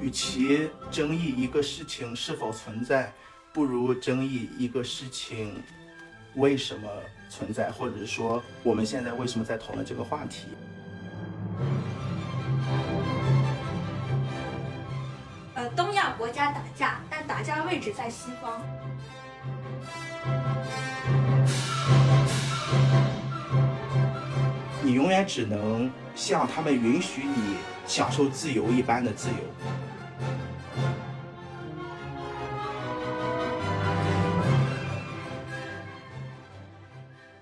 与其争议一个事情是否存在，不如争议一个事情为什么存在，或者说我们现在为什么在讨论这个话题。呃，东亚国家打架，但打架位置在西方。你永远只能像他们允许你享受自由一般的自由。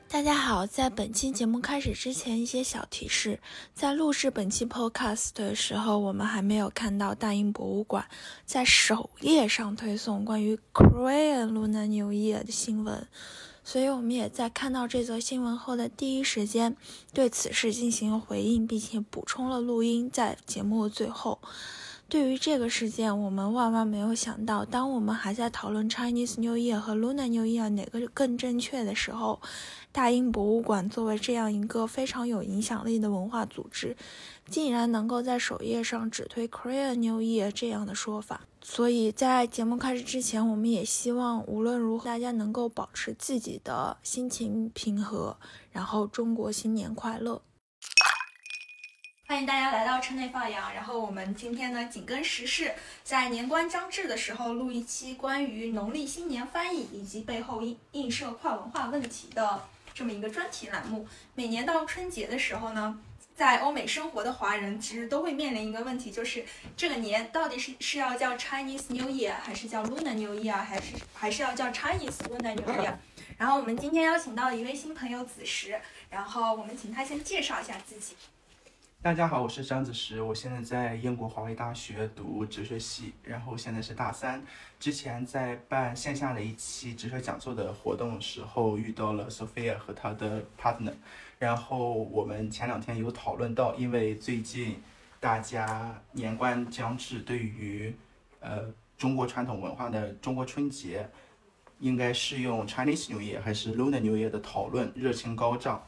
大家好，在本期节目开始之前，一些小提示：在录制本期 podcast 的时候，我们还没有看到大英博物馆在首页上推送关于 Korean Lunar New Year 的新闻。所以，我们也在看到这则新闻后的第一时间，对此事进行了回应，并且补充了录音在节目的最后。对于这个事件，我们万万没有想到，当我们还在讨论 Chinese New Year 和 Lunar New Year 哪个更正确的时候，大英博物馆作为这样一个非常有影响力的文化组织，竟然能够在首页上只推 Korean New Year 这样的说法。所以在节目开始之前，我们也希望无论如何，大家能够保持自己的心情平和，然后中国新年快乐。欢迎大家来到车内放羊。然后我们今天呢，紧跟时事，在年关将至的时候，录一期关于农历新年翻译以及背后映映射跨文化问题的这么一个专题栏目。每年到春节的时候呢，在欧美生活的华人其实都会面临一个问题，就是这个年到底是是要叫 Chinese New Year，还是叫 Lunar New Year，还是还是要叫 Chinese Lunar New Year？然后我们今天邀请到了一位新朋友子时，然后我们请他先介绍一下自己。大家好，我是张子时，我现在在英国华威大学读哲学系，然后现在是大三。之前在办线下的一期哲学讲座的活动时候，遇到了 Sophia 和她的 partner，然后我们前两天有讨论到，因为最近大家年关将至，对于呃中国传统文化的中国春节，应该是用 Chinese New Year 还是 Lunar New Year 的讨论热情高涨，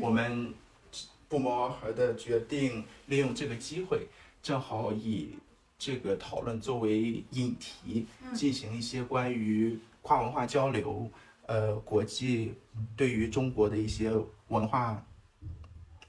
我们。不谋而合的决定，利用这个机会，正好以这个讨论作为引题，进行一些关于跨文化交流，呃，国际对于中国的一些文化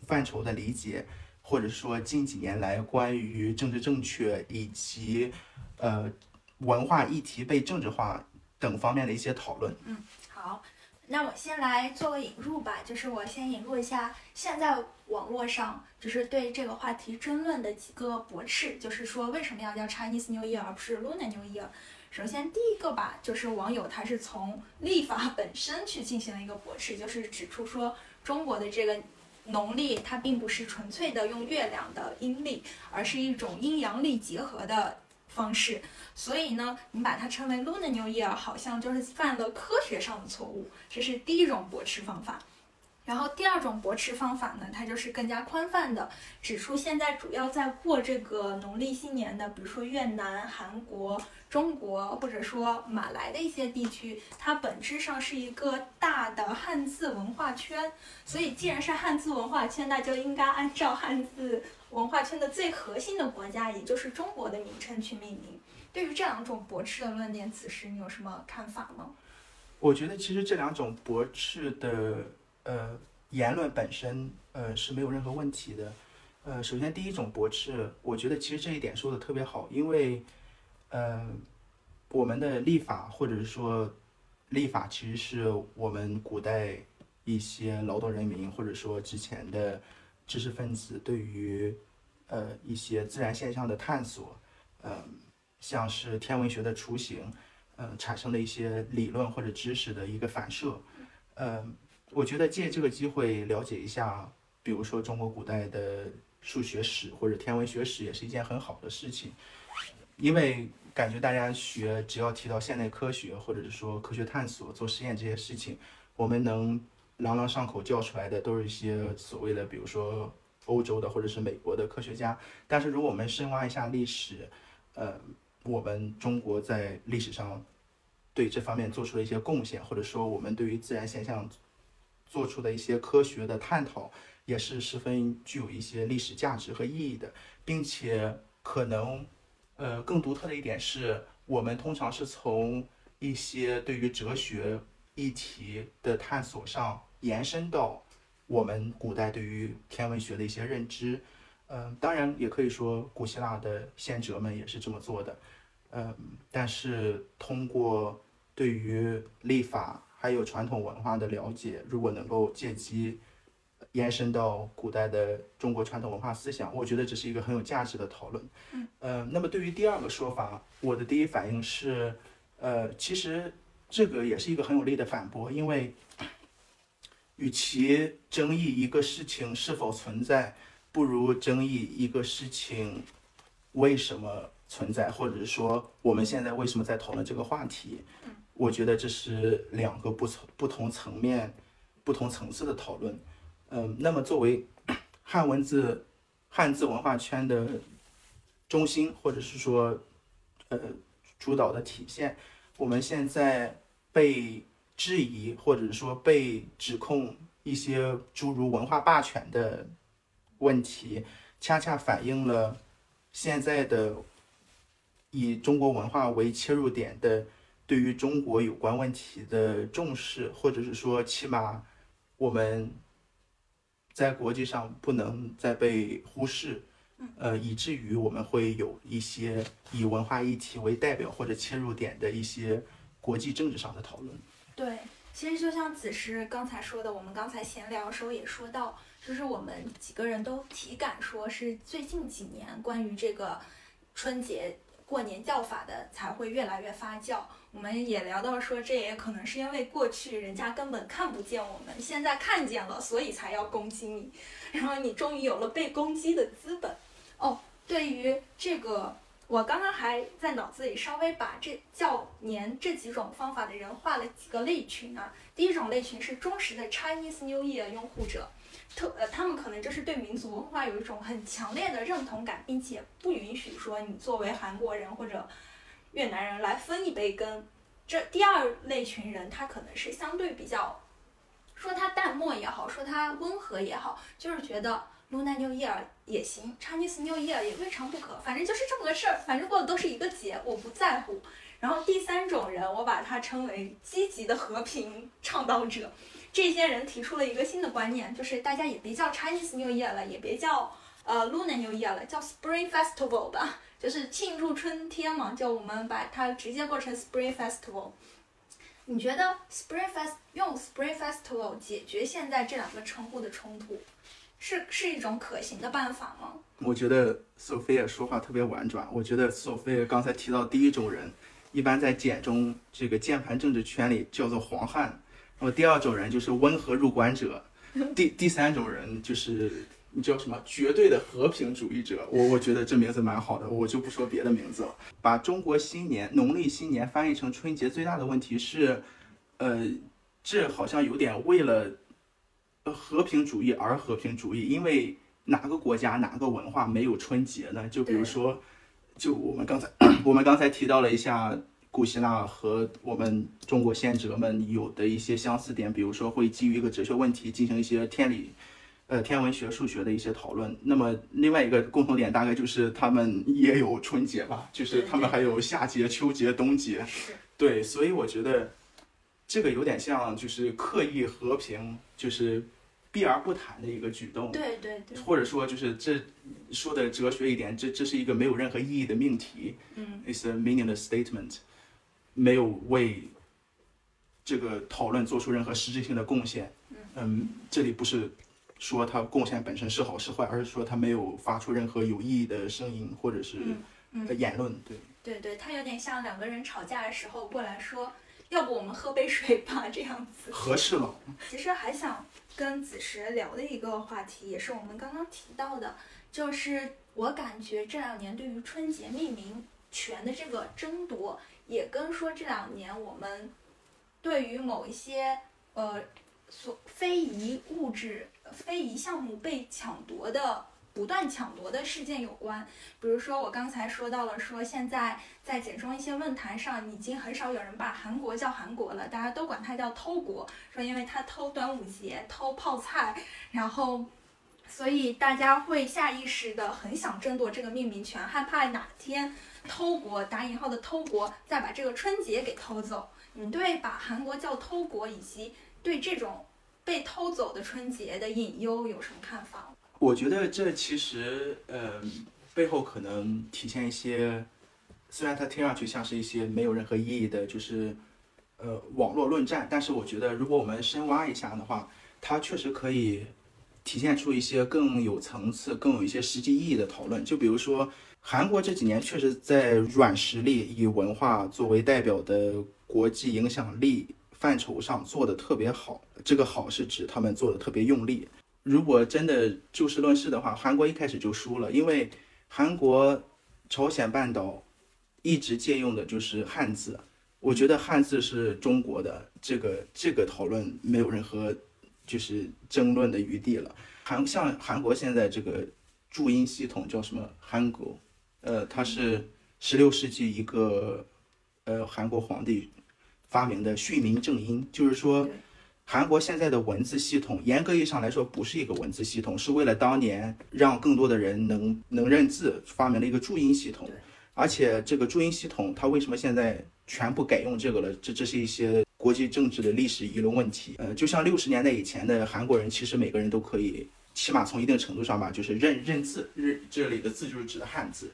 范畴的理解，或者说近几年来关于政治正确以及呃文化议题被政治化等方面的一些讨论。嗯，好。那我先来做个引入吧，就是我先引入一下现在网络上就是对这个话题争论的几个驳斥，就是说为什么要叫 Chinese New Year 而不是 Lunar New Year？首先第一个吧，就是网友他是从立法本身去进行了一个驳斥，就是指出说中国的这个农历它并不是纯粹的用月亮的阴历，而是一种阴阳历结合的。方式，所以呢，你把它称为 Lunar New Year，好像就是犯了科学上的错误，这是第一种驳斥方法。然后第二种驳斥方法呢，它就是更加宽泛的，指出现在主要在过这个农历新年的，比如说越南、韩国、中国，或者说马来的一些地区，它本质上是一个大的汉字文化圈。所以既然是汉字文化圈，那就应该按照汉字文化圈的最核心的国家，也就是中国的名称去命名。对于这两种驳斥的论点，此时你有什么看法吗？我觉得其实这两种驳斥的。呃，言论本身呃是没有任何问题的。呃，首先第一种驳斥，我觉得其实这一点说的特别好，因为呃，我们的立法或者是说立法，其实是我们古代一些劳动人民或者说之前的知识分子对于呃一些自然现象的探索，嗯，像是天文学的雏形，嗯，产生的一些理论或者知识的一个反射，嗯。我觉得借这个机会了解一下，比如说中国古代的数学史或者天文学史，也是一件很好的事情。因为感觉大家学，只要提到现代科学或者是说科学探索、做实验这些事情，我们能朗朗上口叫出来的都是一些所谓的，比如说欧洲的或者是美国的科学家。但是如果我们深挖一下历史，呃，我们中国在历史上对这方面做出了一些贡献，或者说我们对于自然现象。做出的一些科学的探讨，也是十分具有一些历史价值和意义的，并且可能，呃，更独特的一点是我们通常是从一些对于哲学议题的探索上延伸到我们古代对于天文学的一些认知。嗯，当然也可以说古希腊的先哲们也是这么做的。嗯，但是通过对于历法还有传统文化的了解，如果能够借机延伸到古代的中国传统文化思想，我觉得这是一个很有价值的讨论。嗯，呃，那么对于第二个说法，我的第一反应是，呃，其实这个也是一个很有力的反驳，因为与其争议一个事情是否存在。不如争议一个事情为什么存在，或者是说我们现在为什么在讨论这个话题？我觉得这是两个不层不同层面、不同层次的讨论。嗯，那么作为 汉文字、汉字文化圈的中心，或者是说呃主导的体现，我们现在被质疑，或者说被指控一些诸如文化霸权的。问题恰恰反映了现在的以中国文化为切入点的对于中国有关问题的重视，或者是说，起码我们在国际上不能再被忽视，呃，以至于我们会有一些以文化议题为代表或者切入点的一些国际政治上的讨论。对，其实就像子时刚才说的，我们刚才闲聊的时候也说到。就是我们几个人都体感说是最近几年关于这个春节过年叫法的才会越来越发酵。我们也聊到说，这也可能是因为过去人家根本看不见我们，现在看见了，所以才要攻击你。然后你终于有了被攻击的资本。哦，对于这个，我刚刚还在脑子里稍微把这叫年这几种方法的人画了几个类群啊。第一种类群是忠实的 Chinese New Year 拥护者。特呃，他们可能就是对民族文化有一种很强烈的认同感，并且不允许说你作为韩国人或者越南人来分一杯羹。这第二类群人，他可能是相对比较，说他淡漠也好，说他温和也好，就是觉得 Luna New Year 也行，Chinese New Year 也未尝不可，反正就是这么个事儿，反正过的都是一个节，我不在乎。然后第三种人，我把他称为积极的和平倡导者。这些人提出了一个新的观念，就是大家也别叫 Chinese New Year 了，也别叫呃 Lunar New Year 了，叫 Spring Festival 吧，就是庆祝春天嘛，就我们把它直接过成 Spring Festival。你觉得 Spring Fest 用 Spring Festival 解决现在这两个称呼的冲突，是是一种可行的办法吗？我觉得 Sophia 说话特别婉转。我觉得 Sophia 刚才提到第一种人，一般在简中这个键盘政治圈里叫做黄汉。那么第二种人就是温和入关者，第第三种人就是叫什么绝对的和平主义者。我我觉得这名字蛮好的，我就不说别的名字了。把中国新年农历新年翻译成春节，最大的问题是，呃，这好像有点为了和平主义而和平主义。因为哪个国家哪个文化没有春节呢？就比如说，就我们刚才 我们刚才提到了一下。古希腊和我们中国先哲们有的一些相似点，比如说会基于一个哲学问题进行一些天理、呃天文学、数学的一些讨论。那么另外一个共同点大概就是他们也有春节吧，就是他们还有夏节、秋节、冬节。对，所以我觉得这个有点像就是刻意和平，就是避而不谈的一个举动。对对对。或者说就是这说的哲学一点，这这是一个没有任何意义的命题。嗯，It's a meaningless statement. 没有为这个讨论做出任何实质性的贡献。嗯，这里不是说他贡献本身是好是坏，而是说他没有发出任何有意义的声音或者是言论。对，对对，他有点像两个人吵架的时候过来说，要不我们喝杯水吧，这样子。合适了。其实还想跟子时聊的一个话题，也是我们刚刚提到的，就是我感觉这两年对于春节命名权的这个争夺。也跟说这两年我们对于某一些呃所非遗物质、非遗项目被抢夺的不断抢夺的事件有关。比如说我刚才说到了，说现在在简中一些论坛上，已经很少有人把韩国叫韩国了，大家都管它叫偷国，说因为它偷端午节、偷泡菜，然后。所以大家会下意识的很想争夺这个命名权，害怕哪天偷国打引号的偷国再把这个春节给偷走。你对把韩国叫偷国以及对这种被偷走的春节的隐忧有什么看法？我觉得这其实呃背后可能体现一些，虽然它听上去像是一些没有任何意义的，就是呃网络论战，但是我觉得如果我们深挖一下的话，它确实可以。体现出一些更有层次、更有一些实际意义的讨论。就比如说，韩国这几年确实在软实力以文化作为代表的国际影响力范畴上做的特别好。这个好是指他们做的特别用力。如果真的就事论事的话，韩国一开始就输了，因为韩国朝鲜半岛一直借用的就是汉字。我觉得汉字是中国的，这个这个讨论没有任何。就是争论的余地了。韩像韩国现在这个注音系统叫什么？韩国，呃，它是十六世纪一个呃韩国皇帝发明的训民正音。就是说，韩国现在的文字系统，严格意义上来说不是一个文字系统，是为了当年让更多的人能能认字，发明了一个注音系统。而且这个注音系统，它为什么现在全部改用这个了？这这是一些。国际政治的历史遗留问题，呃，就像六十年代以前的韩国人，其实每个人都可以，起码从一定程度上吧，就是认认字，认这里的字就是指的汉字。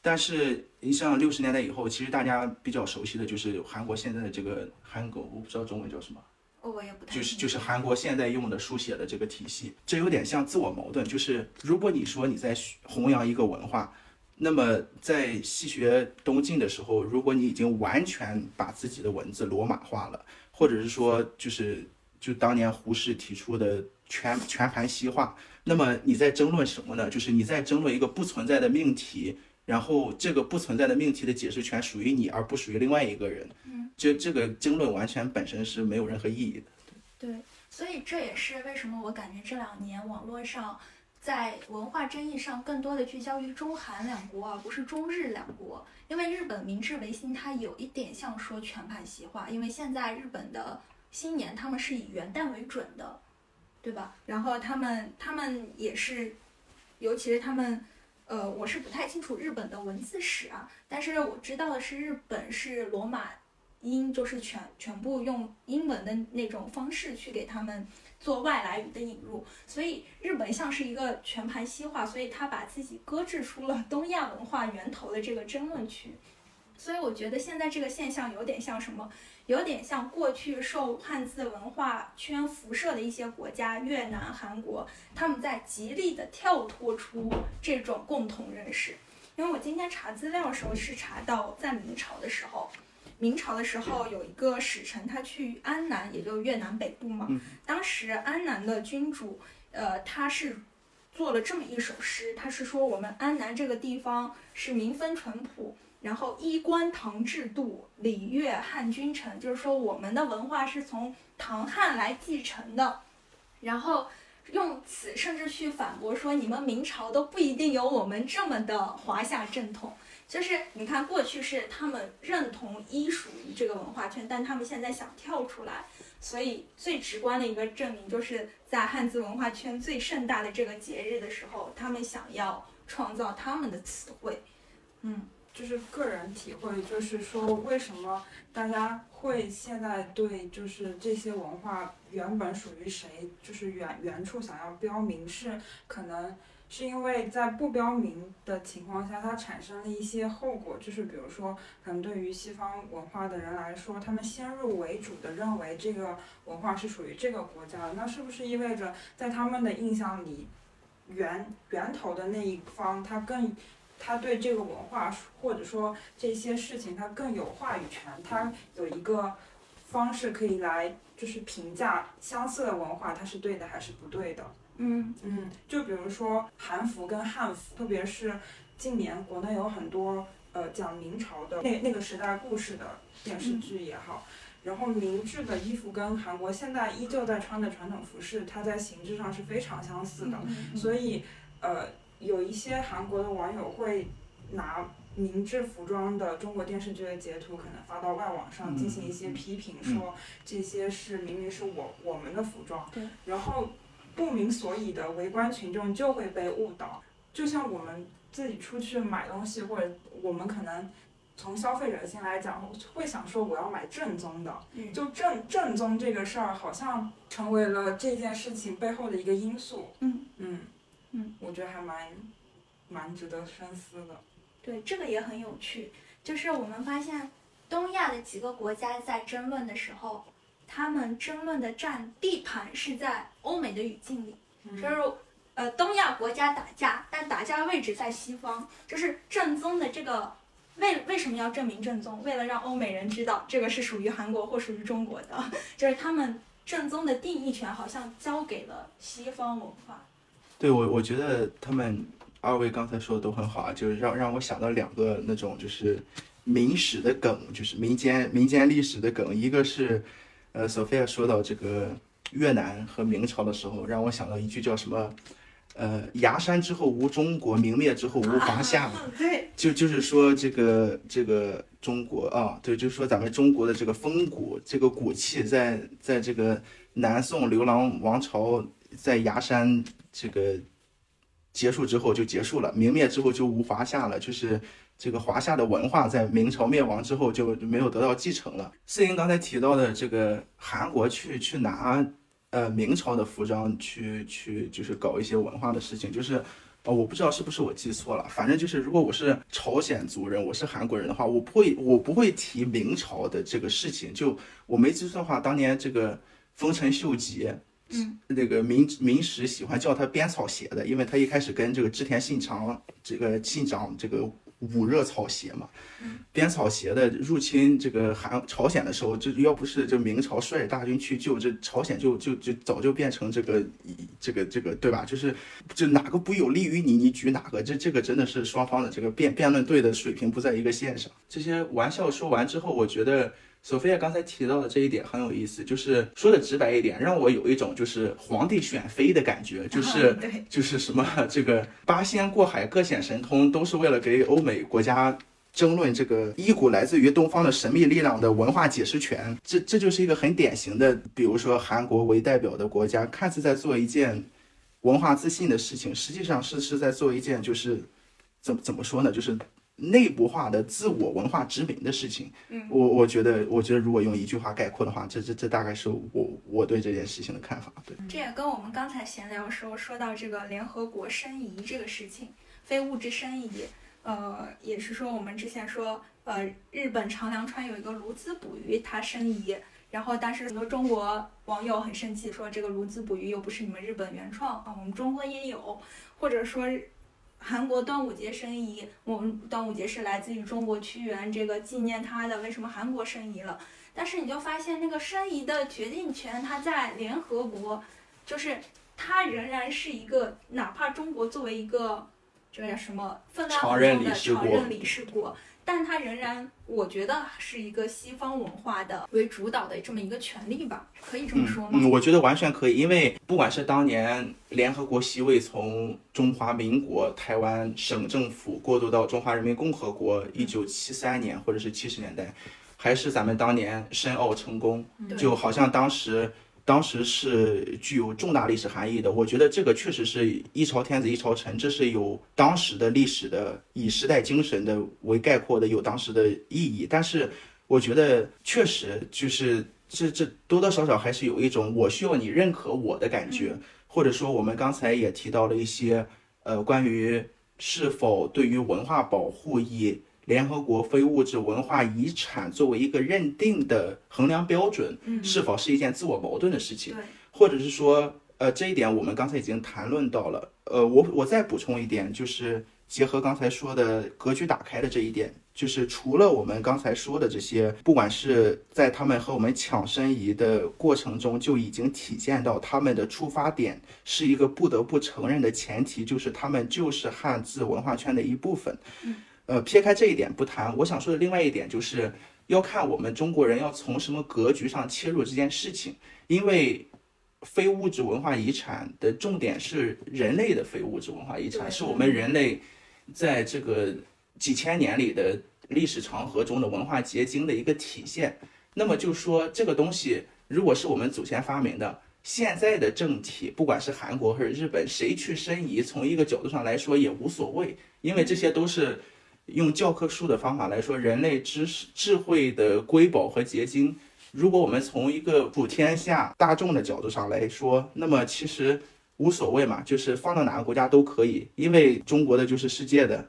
但是你像六十年代以后，其实大家比较熟悉的就是韩国现在的这个韩狗，我不知道中文叫什么，我也不太就是就是韩国现在用的书写的这个体系，这有点像自我矛盾，就是如果你说你在弘扬一个文化。那么在西学东进的时候，如果你已经完全把自己的文字罗马化了，或者是说就是就当年胡适提出的全全盘西化，那么你在争论什么呢？就是你在争论一个不存在的命题，然后这个不存在的命题的解释权属于你，而不属于另外一个人。嗯，这这个争论完全本身是没有任何意义的。对，所以这也是为什么我感觉这两年网络上。在文化争议上，更多的聚焦于中韩两国，而不是中日两国。因为日本明治维新，它有一点像说全盘西化。因为现在日本的新年，他们是以元旦为准的，对吧？然后他们他们也是，尤其是他们，呃，我是不太清楚日本的文字史啊，但是我知道的是，日本是罗马音，就是全全部用英文的那种方式去给他们。做外来语的引入，所以日本像是一个全盘西化，所以他把自己搁置出了东亚文化源头的这个争论区。所以我觉得现在这个现象有点像什么？有点像过去受汉字文化圈辐射的一些国家，越南、韩国，他们在极力的跳脱出这种共同认识。因为我今天查资料的时候是查到在明朝的时候。明朝的时候，有一个使臣，他去安南，也就越南北部嘛。当时安南的君主，呃，他是做了这么一首诗，他是说我们安南这个地方是民风淳朴，然后衣冠唐制度，礼乐汉君臣，就是说我们的文化是从唐汉来继承的。然后用此甚至去反驳说，你们明朝都不一定有我们这么的华夏正统。就是你看，过去是他们认同依属于这个文化圈，但他们现在想跳出来，所以最直观的一个证明就是在汉字文化圈最盛大的这个节日的时候，他们想要创造他们的词汇。嗯，就是个人体会，就是说为什么大家会现在对就是这些文化原本属于谁，就是原原处想要标明，是可能。是因为在不标明的情况下，它产生了一些后果，就是比如说，可能对于西方文化的人来说，他们先入为主的认为这个文化是属于这个国家的，那是不是意味着在他们的印象里，源源头的那一方他更，他对这个文化或者说这些事情他更有话语权，他有一个方式可以来就是评价相似的文化它是对的还是不对的。嗯。嗯，就比如说韩服跟汉服，特别是近年国内有很多呃讲明朝的那那个时代故事的电视剧也好，然后明制的衣服跟韩国现在依旧在穿的传统服饰，它在形制上是非常相似的，所以呃有一些韩国的网友会拿明制服装的中国电视剧的截图，可能发到外网上进行一些批评，嗯说这些是明明是我我们的服装，对，然后不明所以的围观群众就会被误导。就像我们自己出去买东西，或者我们可能从消费者心来讲，会想说我要买正宗的，嗯。就正正宗这个事儿，好像成为了这件事情背后的一个因素。嗯。嗯嗯，我觉得还蛮蛮值得深思的。对，这个也很有趣。就是我们发现东亚的几个国家在争论的时候，他们争论的占地盘是在欧美的语境里，嗯就是呃东亚国家打架，但打架位置在西方，就是正宗的这个。为为什么要证明正宗？为了让欧美人知道这个是属于韩国或属于中国的，就是他们正宗的定义权好像交给了西方文化。对我，我觉得他们二位刚才说的都很好啊，就是让让我想到两个那种就是民史的梗，就是民间民间历史的梗，一个是呃，Sophia 说到这个越南和明朝的时候，让我想到一句叫什么。呃，崖山之后无中国，明灭之后无华夏。对，就就是说这个这个中国啊，对，就是说咱们中国的这个风骨，这个骨气在在这个南宋流亡王朝在崖山这个结束之后就结束了，明灭之后就无华夏了，就是这个华夏的文化在明朝灭亡之后就没有得到继承了。四英刚才提到的这个韩国去去拿呃明朝的服装去去就是搞一些文化的事情，就是。哦，我不知道是不是我记错了，反正就是如果我是朝鲜族人，我是韩国人的话，我不会我不会提明朝的这个事情。就我没记错的话，当年这个丰臣秀吉，嗯，那个明明史喜欢叫他编草鞋的，因为他一开始跟这个织田信长这个信长这个捂热草鞋嘛，编草鞋的入侵这个韩朝鲜的时候，就要不是这明朝率着大军去救，这朝鲜就就就早就变成这个这个这个对吧？就是就哪个不有利于你，你举哪个，这这个真的是双方的这个辩辩论队的水平不在一个线上。这些玩笑说完之后，我觉得。索菲亚刚才提到的这一点很有意思，就是说的直白一点，让我有一种就是皇帝选妃的感觉，就是对，就是什么这个八仙过海各显神通，都是为了给欧美国家争论这个一股来自于东方的神秘力量的文化解释权。这这就是一个很典型的，比如说韩国为代表的国家，看似在做一件文化自信的事情，实际上是是在做一件就是怎么怎么说呢，就是。内部化的自我文化殖民的事情，嗯，我我觉得，我觉得如果用一句话概括的话，这这这大概是我我对这件事情的看法。对，这也跟我们刚才闲聊时候说到这个联合国申遗这个事情，非物质申遗，呃，也是说我们之前说，呃，日本长良川有一个鸬鹚捕鱼，它申遗，然后但是很多中国网友很生气，说这个鸬鹚捕鱼又不是你们日本原创啊，我们中国也有，或者说。韩国端午节申遗，我们端午节是来自于中国屈原这个纪念他的，为什么韩国申遗了？但是你就发现那个申遗的决定权，它在联合国，就是它仍然是一个，哪怕中国作为一个这个叫什么分量很重的理事国常任理事国，但它仍然，我觉得是一个西方文化的为主导的这么一个权利吧，可以这么说吗？嗯，我觉得完全可以，因为不管是当年联合国席位从中华民国台湾省政府过渡到中华人民共和国，一九七三年或者是七十年代，还是咱们当年申奥成功，就好像当时。当时是具有重大历史含义的，我觉得这个确实是一朝天子一朝臣，这是有当时的历史的以时代精神的为概括的，有当时的意义。但是我觉得确实就是这这多多少少还是有一种我需要你认可我的感觉，或者说我们刚才也提到了一些呃关于是否对于文化保护以联合国非物质文化遗产作为一个认定的衡量标准，嗯是否是一件自我矛盾的事情，对，或者是说，呃，这一点我们刚才已经谈论到了。呃，我我再补充一点，就是结合刚才说的格局打开的这一点，就是除了我们刚才说的这些，不管是在他们和我们抢申遗的过程中，就已经体现到他们的出发点是一个不得不承认的前提，就是他们就是汉字文化圈的一部分。呃，撇开这一点不谈，我想说的另外一点就是要看我们中国人要从什么格局上切入这件事情，因为非物质文化遗产的重点是人类的非物质文化遗产，是我们人类在这个几千年里的历史长河中的文化结晶的一个体现。那么就说这个东西，如果是我们祖先发明的，现在的政体，不管是韩国还是日本，谁去申遗，从一个角度上来说也无所谓，因为这些都是用教科书的方法来说，人类知识智慧的瑰宝和结晶。如果我们从一个普天下大众的角度上来说，那么其实无所谓嘛，就是放到哪个国家都可以，因为中国的就是世界的，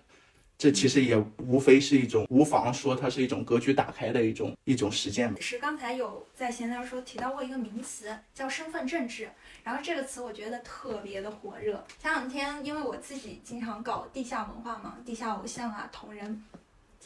这其实也无非是一种无妨说它是一种格局打开的一种一种实践嘛。是刚才有在闲聊说提到过一个名词叫身份政治，然后这个词我觉得特别的火热。前两天因为我自己经常搞地下文化嘛，地下偶像啊、同人。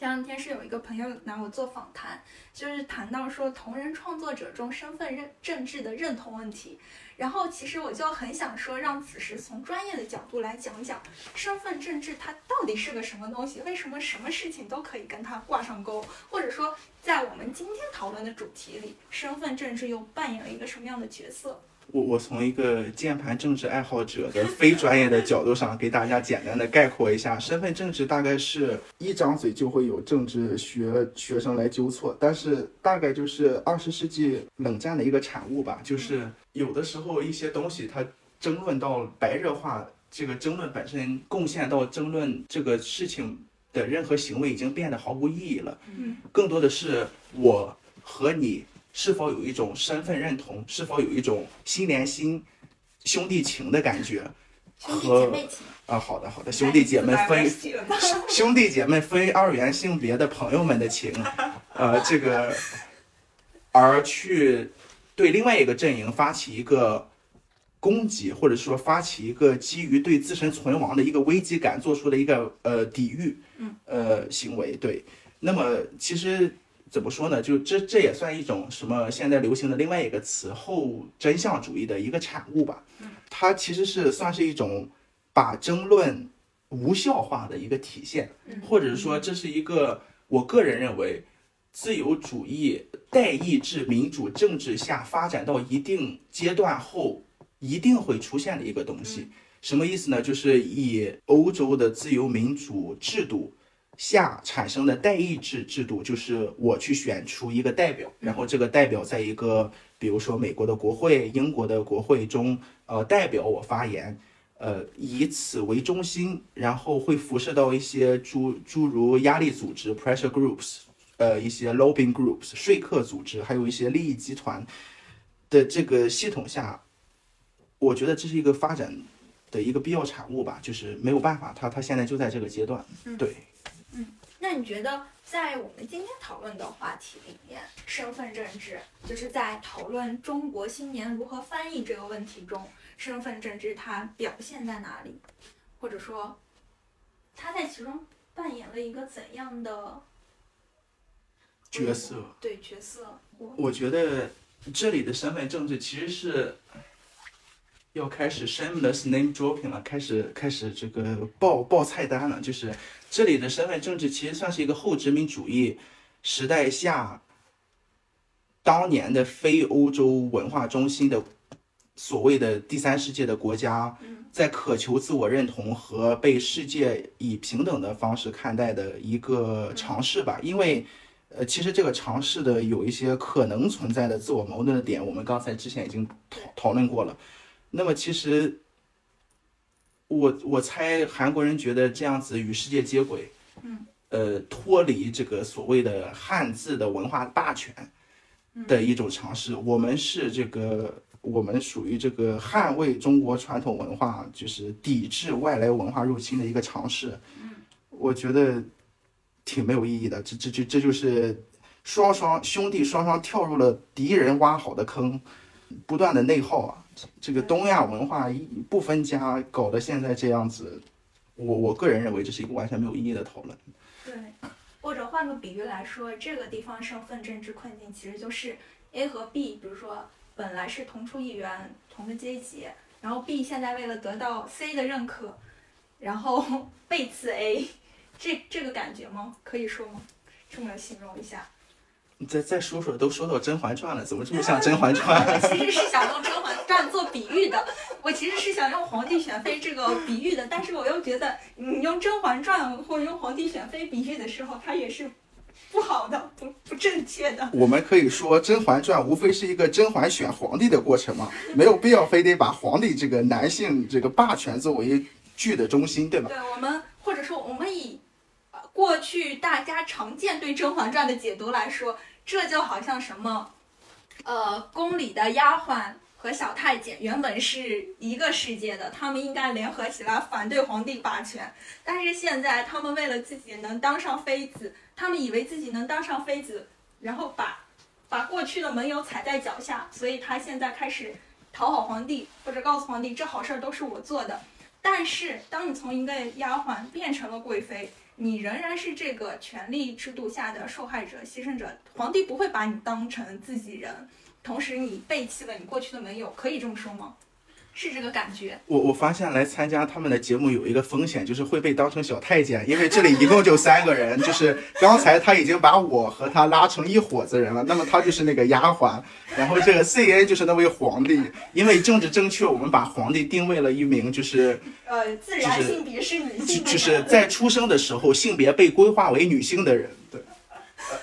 前两天是有一个朋友拿我做访谈，就是谈到说同人创作者中身份认政治的认同问题。然后其实我就很想说，让此时从专业的角度来讲讲身份政治它到底是个什么东西，为什么什么事情都可以跟它挂上钩，或者说在我们今天讨论的主题里，身份政治又扮演了一个什么样的角色？我我从一个键盘政治爱好者的非专业的角度上，给大家简单的概括一下，身份政治大概是一张嘴就会有政治学学生来纠错，但是大概就是二十世纪冷战的一个产物吧，就是有的时候一些东西它争论到白热化，这个争论本身贡献到争论这个事情的任何行为已经变得毫无意义了，嗯，更多的是我和你。是否有一种身份认同？是否有一种心连心、兄弟情的感觉？兄弟姐妹情啊，好的好的，兄弟姐妹分 兄弟姐妹非二元性别的朋友们的情，呃，这个而去对另外一个阵营发起一个攻击，或者说发起一个基于对自身存亡的一个危机感做出的一个呃抵御，嗯，呃行为。对，那么其实。怎么说呢？就这这也算一种什么现在流行的另外一个词后真相主义的一个产物吧。它其实是算是一种把争论无效化的一个体现，或者是说这是一个我个人认为自由主义代议制民主政治下发展到一定阶段后一定会出现的一个东西。什么意思呢？就是以欧洲的自由民主制度。下产生的代议制制度，就是我去选出一个代表，然后这个代表在一个，比如说美国的国会、英国的国会中，呃，代表我发言，呃，以此为中心，然后会辐射到一些诸诸如压力组织 （pressure groups），呃，一些 lobbying groups 说客组织，还有一些利益集团的这个系统下，我觉得这是一个发展的一个必要产物吧，就是没有办法，它它现在就在这个阶段，对。那你觉得，在我们今天讨论的话题里面，身份政治就是在讨论中国新年如何翻译这个问题中，身份政治它表现在哪里，或者说，它在其中扮演了一个怎样的角色？对角色，我觉得这里的身份政治其实是要开始 shameless name dropping 了，开始开始这个报报菜单了，就是。这里的身份政治其实算是一个后殖民主义时代下，当年的非欧洲文化中心的所谓的第三世界的国家，在渴求自我认同和被世界以平等的方式看待的一个尝试吧。因为，呃，其实这个尝试的有一些可能存在的自我矛盾的点，我们刚才之前已经讨讨论过了。那么，其实。我我猜韩国人觉得这样子与世界接轨，嗯，呃，脱离这个所谓的汉字的文化霸权的一种尝试。我们是这个，我们属于这个捍卫中国传统文化，就是抵制外来文化入侵的一个尝试。嗯，我觉得挺没有意义的。这这这这就是双双兄弟双双跳入了敌人挖好的坑，不断的内耗啊。这个东亚文化不分家，搞得现在这样子，我我个人认为这是一个完全没有意义的讨论。对，或者换个比喻来说，这个地方身份政治困境其实就是 A 和 B，比如说本来是同出一源、同个阶级，然后 B 现在为了得到 C 的认可，然后 背刺 A，这这个感觉吗？可以说吗？这么形容一下。你再再说说，都说到《甄嬛传》了，怎么这么像《甄嬛传》？我其实是想用《甄嬛传》做比喻的，我其实是想用皇帝选妃这个比喻的，但是我又觉得你用《甄嬛传》或者用皇帝选妃比喻的时候，它也是不好的，不不正确的。我们可以说，《甄嬛传》无非是一个甄嬛选皇帝的过程嘛，没有必要非得把皇帝这个男性这个霸权作为剧的中心，对吧？对我们，或者说我们以呃过去大家常见对《甄嬛传》的解读来说，这就好像什么，呃，宫里的丫鬟和小太监原本是一个世界的，他们应该联合起来反对皇帝霸权，但是现在他们为了自己能当上妃子，他们以为自己能当上妃子，然后把把过去的盟友踩在脚下，所以他现在开始讨好皇帝，或者告诉皇帝这好事儿都是我做的。但是，当你从一个丫鬟变成了贵妃，你仍然是这个权力制度下的受害者、牺牲者。皇帝不会把你当成自己人，同时你背弃了你过去的盟友，可以这么说吗？是这个感觉。我我发现来参加他们的节目有一个风险，就是会被当成小太监，因为这里一共就三个人，就是刚才他已经把我和他拉成一伙子人了，那么他就是那个丫鬟，然后这个 C N 就是那位皇帝，因为政治正确，我们把皇帝定位了一名就是呃，自然性别是女就性就是在出生的时候性别被规划为女性的人，对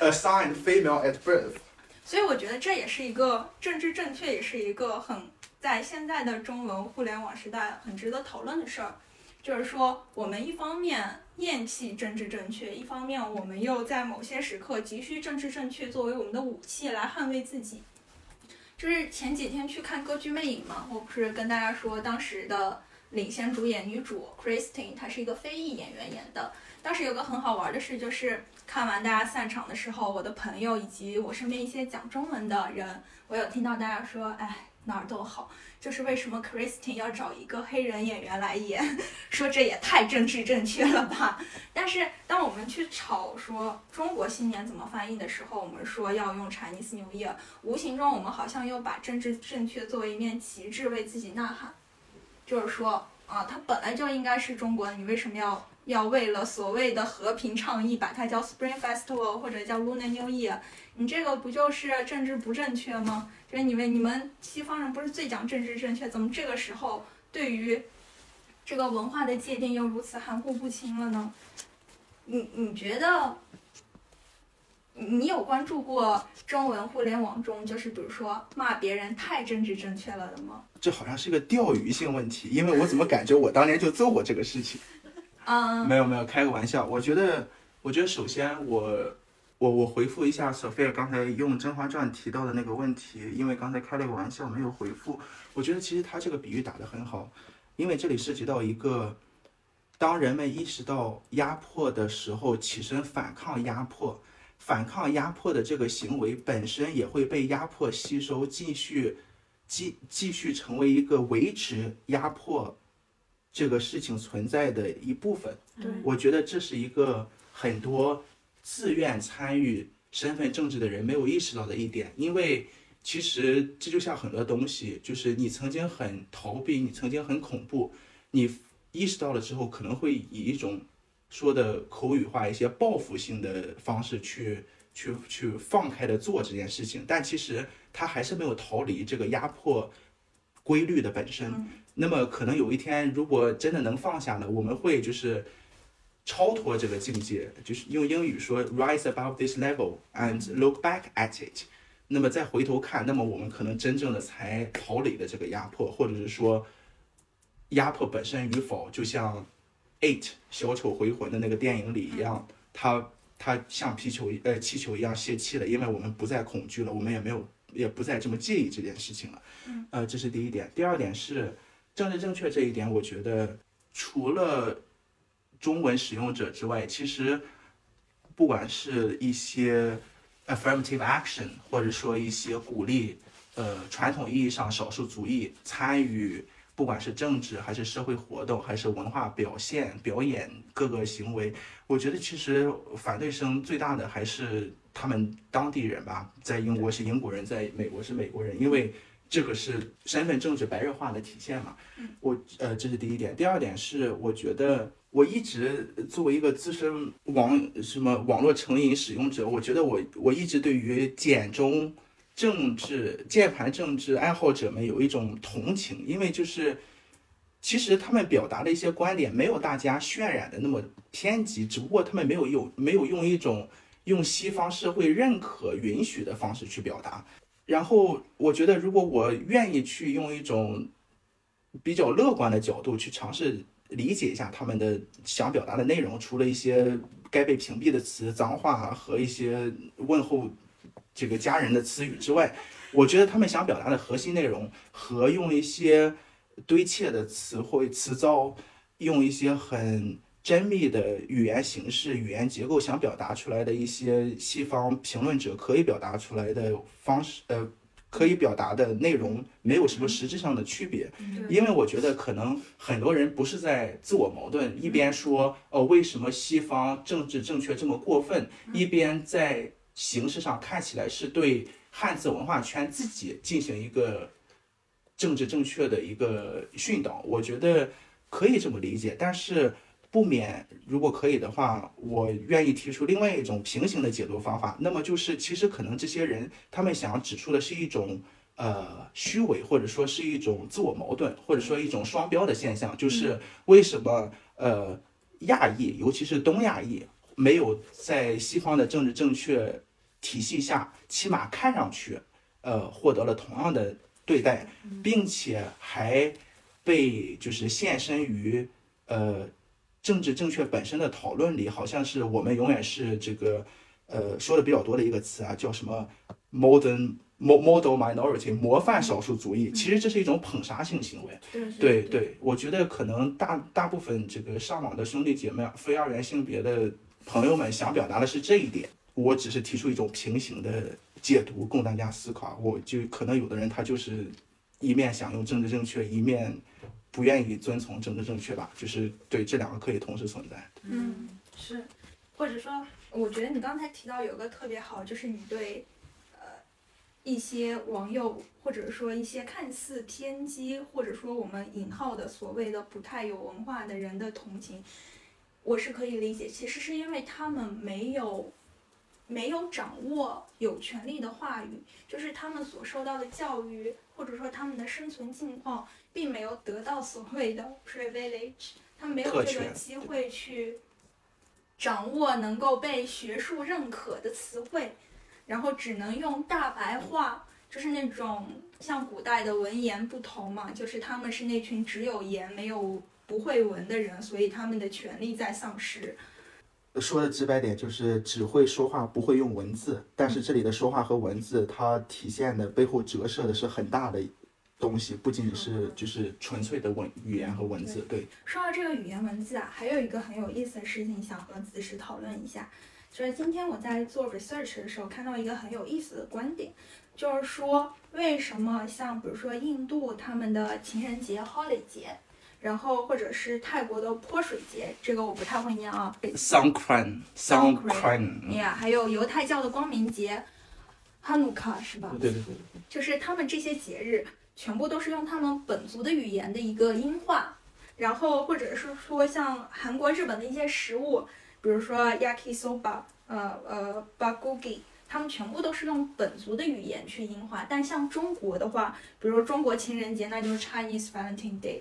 ，assigned female at birth。所以我觉得这也是一个政治正确，也是一个很在现在的中文互联网时代很值得讨论的事儿。就是说，我们一方面厌弃政治正确，一方面我们又在某些时刻急需政治正确作为我们的武器来捍卫自己。就是前几天去看《歌剧魅影》嘛，我不是跟大家说，当时的领衔主演女主 Christine，她是一个非裔演员演的。当时有个很好玩的事，就是看完大家散场的时候，我的朋友以及我身边一些讲中文的人，我有听到大家说，哎，哪儿都好，就是为什么 Christine 要找一个黑人演员来演，说这也太政治正确了吧？但是当我们去吵说中国新年怎么翻译的时候，我们说要用 Chinese New Year，无形中我们好像又把政治正确作为一面旗帜为自己呐喊，就是说啊，它本来就应该是中国的，你为什么要要为了所谓的和平倡议把它叫 Spring Festival 或者叫 Lunar New Year？你这个不就是政治不正确吗？就是你们你们西方人不是最讲政治正确，怎么这个时候对于这个文化的界定又如此含糊不清了呢？你你觉得？你你有关注过中文互联网中，就是比如说骂别人太政治正确了的吗？这好像是个钓鱼性问题，因为我怎么感觉我当年就做过这个事情？嗯，没有没有，开个玩笑。我觉得，我觉得首先我我我回复一下 Sophia 刚才用《甄嬛传》提到的那个问题，因为刚才开了个玩笑没有回复。我觉得其实他这个比喻打得很好，因为这里涉及到一个，当人们意识到压迫的时候，起身反抗压迫，反抗压迫的这个行为本身也会被压迫吸收，继续继继续成为一个维持压迫这个事情存在的一部分。对，我觉得这是一个很多自愿参与身份政治的人没有意识到的一点，因为其实这就像很多东西，就是你曾经很逃避，你曾经很恐怖，你意识到了之后，可能会以一种说的口语化、一些报复性的方式去去去放开的做这件事情，但其实他还是没有逃离这个压迫规律的本身。那么可能有一天，如果真的能放下了，我们会就是超脱这个境界，就是用英语说 rise above this level and look back at it。那么再回头看，那么我们可能真正的才逃离了这个压迫，或者是说压迫本身与否，就像 Eight 小丑回魂的那个电影里一样，它它像皮球呃气球一样泄气了，因为我们不再恐惧了，我们也没有也不再这么介意这件事情了。呃，这是第一点。第二点是政治正确这一点，我觉得除了中文使用者之外，其实不管是一些 affirmative action，或者说一些鼓励呃传统意义上少数族裔参与，不管是政治还是社会活动，还是文化表现、表演各个行为，我觉得其实反对声最大的还是他们当地人吧，在英国是英国人，在美国是美国人，因为这个是身份政治白热化的体现嘛。我呃，这是第一点。第二点是，我觉得我一直作为一个资深网什么网络成瘾使用者，我觉得我我一直对于简中政治键盘政治爱好者们有一种同情，因为就是其实他们表达的一些观点没有大家渲染的那么偏激，只不过他们没有有没有用一种用西方社会认可允许的方式去表达。然后我觉得，如果我愿意去用一种比较乐观的角度去尝试理解一下他们的想表达的内容，除了一些该被屏蔽的词、脏话和一些问候这个家人的词语之外，我觉得他们想表达的核心内容和用一些堆砌的词汇、词藻，用一些很缜密的语言形式、语言结构想表达出来的一些西方评论者可以表达出来的方式，呃，可以表达的内容没有什么实质上的区别。因为我觉得可能很多人不是在自我矛盾，一边说哦为什么西方政治正确这么过分，一边在形式上看起来是对汉字文化圈自己进行一个政治正确的一个训导。我觉得可以这么理解，但是不免如果可以的话，我愿意提出另外一种平行的解读方法。那么就是其实可能这些人他们想要指出的是一种。呃，虚伪或者说是一种自我矛盾，或者说一种双标的现象，就是为什么呃亚裔，尤其是东亚裔，没有在西方的政治正确体系下，起码看上去呃获得了同样的对待，并且还被就是现身于呃政治正确本身的讨论里，好像是我们永远是这个呃说的比较多的一个词啊，叫什么 modern。model minority 模范少数族裔，其实这是一种捧杀性行为。对对，我觉得可能大大部分这个上网的兄弟姐妹、非二元性别的朋友们想表达的是这一点。我只是提出一种平行的解读供大家思考。我就可能有的人他就是一面想用政治正确，一面不愿意遵从政治正确吧。就是对这两个可以同时存在。嗯，是，或者说，我觉得你刚才提到有个特别好，就是你对。呃一些网友，或者说一些看似偏激，或者说我们引号的所谓的不太有文化的人的同情，我是可以理解。其实是因为他们没有没有掌握有权利的话语，就是他们所受到的教育，或者说他们的生存境况，并没有得到所谓的 privilege，他们没有这个机会去掌握能够被学术认可的词汇。然后只能用大白话，就是那种像古代的文言不同嘛，就是他们是那群只有言没有不会文的人，所以他们的权利在丧失。说的直白点，就是只会说话不会用文字，但是这里的说话和文字，它体现的背后折射的是很大的东西，不仅仅是就是纯粹的文语言和文字。对，说到这个语言文字啊，还有一个很有意思的事情想和子时讨论一下。就是今天我在做 research 的时候，看到一个很有意思的观点，就是说为什么像比如说印度他们的情人节 holiday 节，然后或者是泰国的泼水节，这个我不太会念啊，Songkran，Songkran，还有犹太教的光明节，Hanukkah 是吧？对对对，就是他们这些节日全部都是用他们本族的语言的一个音化，然后或者是说像韩国、日本的一些食物。比如说 yakisoba，呃呃 bagugi，他们全部都是用本族的语言去音化。但像中国的话，比如说中国情人节，那就是 Chinese Valentine Day，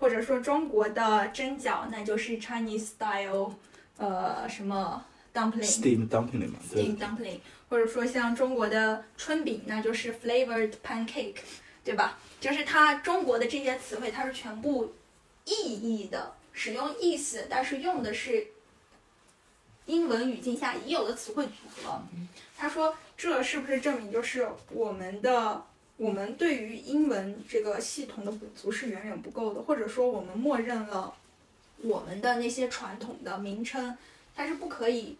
或者说中国的蒸饺，那就是 Chinese style，呃什么 dumpling，steam dumpling 嘛，steam dumpling，或者说像中国的春饼，那就是 flavored pancake，对吧？就是它中国的这些词汇，它是全部意义的使用意思，但是用的是。英文语境下已有的词汇组合，他说这是不是证明就是我们的我们对于英文这个系统的补足是远远不够的，或者说我们默认了我们的那些传统的名称，它是不可以，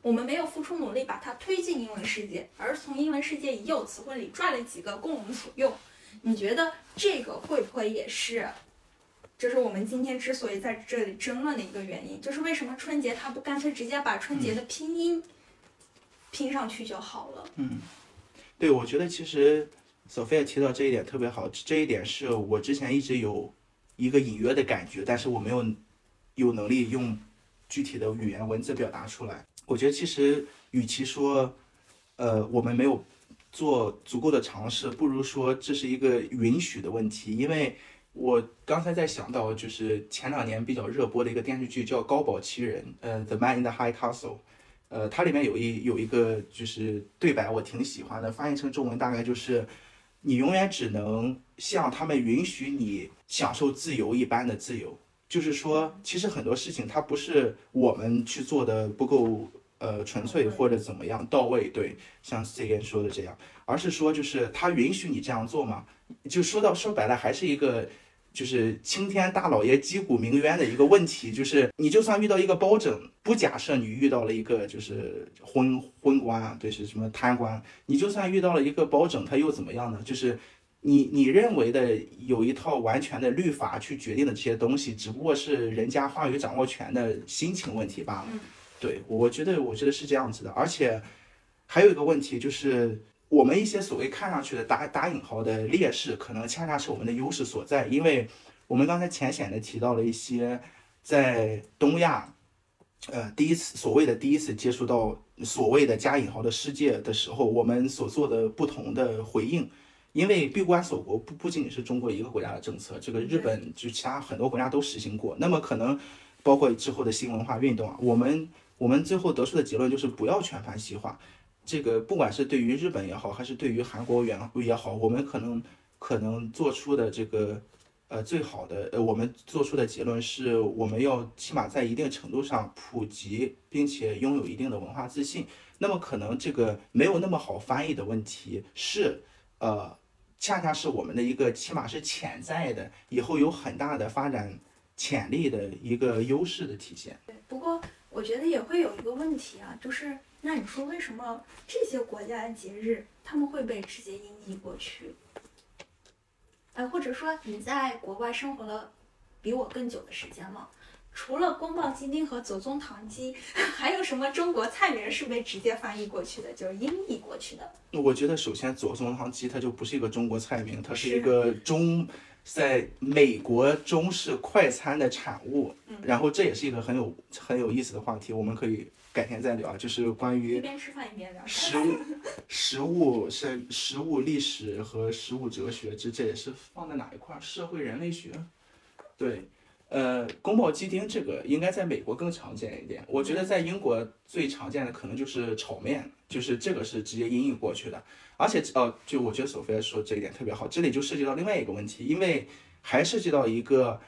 我们没有付出努力把它推进英文世界，而是从英文世界已有词汇里拽了几个供我们所用。你觉得这个会不会也是？这是我们今天之所以在这里争论的一个原因，就是为什么春节他不干脆直接把春节的拼音拼上去就好了？嗯，对，我觉得其实 Sophia 提到这一点特别好，这一点是我之前一直有一个隐约的感觉，但是我没有有能力用具体的语言文字表达出来。我觉得其实与其说，呃，我们没有做足够的尝试，不如说这是一个允许的问题。因为我刚才在想到，就是前两年比较热播的一个电视剧叫《高堡奇人》，呃，《The Man in the High Castle》。呃，它里面有一有一个就是对白，我挺喜欢的，翻译成中文大概就是，你永远只能像他们允许你享受自由一般的自由。就是说，其实很多事情它不是我们去做的不够呃纯粹或者怎么样到位，对，像 C 言说的这样，而是说就是他允许你这样做吗？就说到说白了，还是一个就是青天大老爷击鼓鸣冤的一个问题，就是你就算遇到一个包拯，不假设你遇到了一个就是昏昏官啊，对，是什么贪官，你就算遇到了一个包拯，他又怎么样呢？就是你你认为的有一套完全的律法去决定的这些东西，只不过是人家话语掌握权的心情问题罢了。对，我觉得我觉得是这样子的，而且还有一个问题就是。我们一些所谓看上去的打打引号的劣势，可能恰恰是我们的优势所在，因为我们刚才浅显的提到了一些在东亚，呃，第一次所谓的第一次接触到所谓的加引号的世界的时候，我们所做的不同的回应。因为闭关锁国不不仅仅是中国一个国家的政策，这个日本就其他很多国家都实行过。那么可能包括之后的新文化运动啊，我们我们最后得出的结论就是不要全盘西化。这个不管是对于日本也好，还是对于韩国也也好，我们可能可能做出的这个呃最好的呃，我们做出的结论是，我们要起码在一定程度上普及，并且拥有一定的文化自信。那么可能这个没有那么好翻译的问题是，呃，恰恰是我们的一个起码是潜在的，以后有很大的发展潜力的一个优势的体现。对，不过我觉得也会有一个问题啊，就是那你说为什么这些国家的节日他们会被直接音译过去？哎，或者说你在国外生活了比我更久的时间了，除了宫保鸡丁和左宗棠鸡，还有什么中国菜名是被直接翻译过去的，就是音译过去的？我觉得首先左宗棠鸡它就不是一个中国菜名，它是是一个中在美国中式快餐的产物。然后这也是一个很有很有意思的话题，我们可以改天再聊，就是关于一于边吃饭一边聊。食物、食物是食物历史和食物哲学，这这也是放在哪一块儿？社会人类学，对，呃，宫保鸡丁这个应该在美国更常见一点，我觉得在英国最常见的可能就是炒面，就是这个是直接音译过去的，而且呃，就我觉得索菲亚说这一点特别好，这里就涉及到另外一个问题，因为还涉及到一个，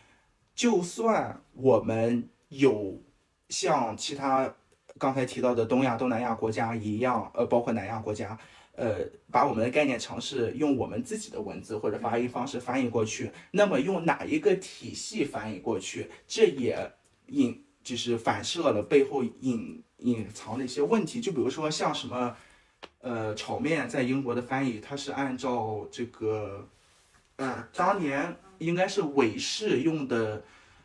就算我们有像其他刚才提到的东亚、东南亚国家一样，呃，包括南亚国家，呃，把我们的概念尝试用我们自己的文字或者发音方式翻译过去，那么用哪一个体系翻译过去，这也隐就是反射了背后隐隐藏的一些问题，就比如说像什么，呃，炒面在英国的翻译，它是按照这个，呃，当年应该是韦氏用的。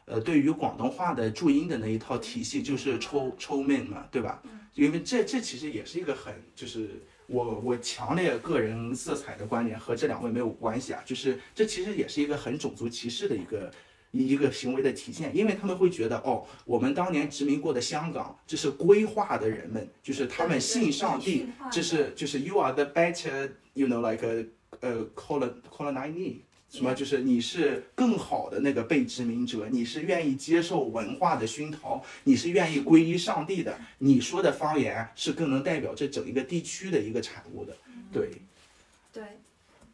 呃，对于广东话的注音的那一套体系，就是抽抽面嘛，对吧？因为这这其实也是一个很，就是我我强烈个人色彩的观点和这两位没有关系啊，就是这其实也是一个很种族歧视的一个一一个行为的体现，因为他们会觉得哦，我们当年殖民过的香港，这是规划的人们，就是他们信上帝这是就是 you are the better you know like a 呃 colon colonizee。什么？就是你是更好的那个被殖民者，你是愿意接受文化的熏陶，你是愿意皈依上帝的。你说的方言是更能代表这整一个地区的一个产物的。对，对，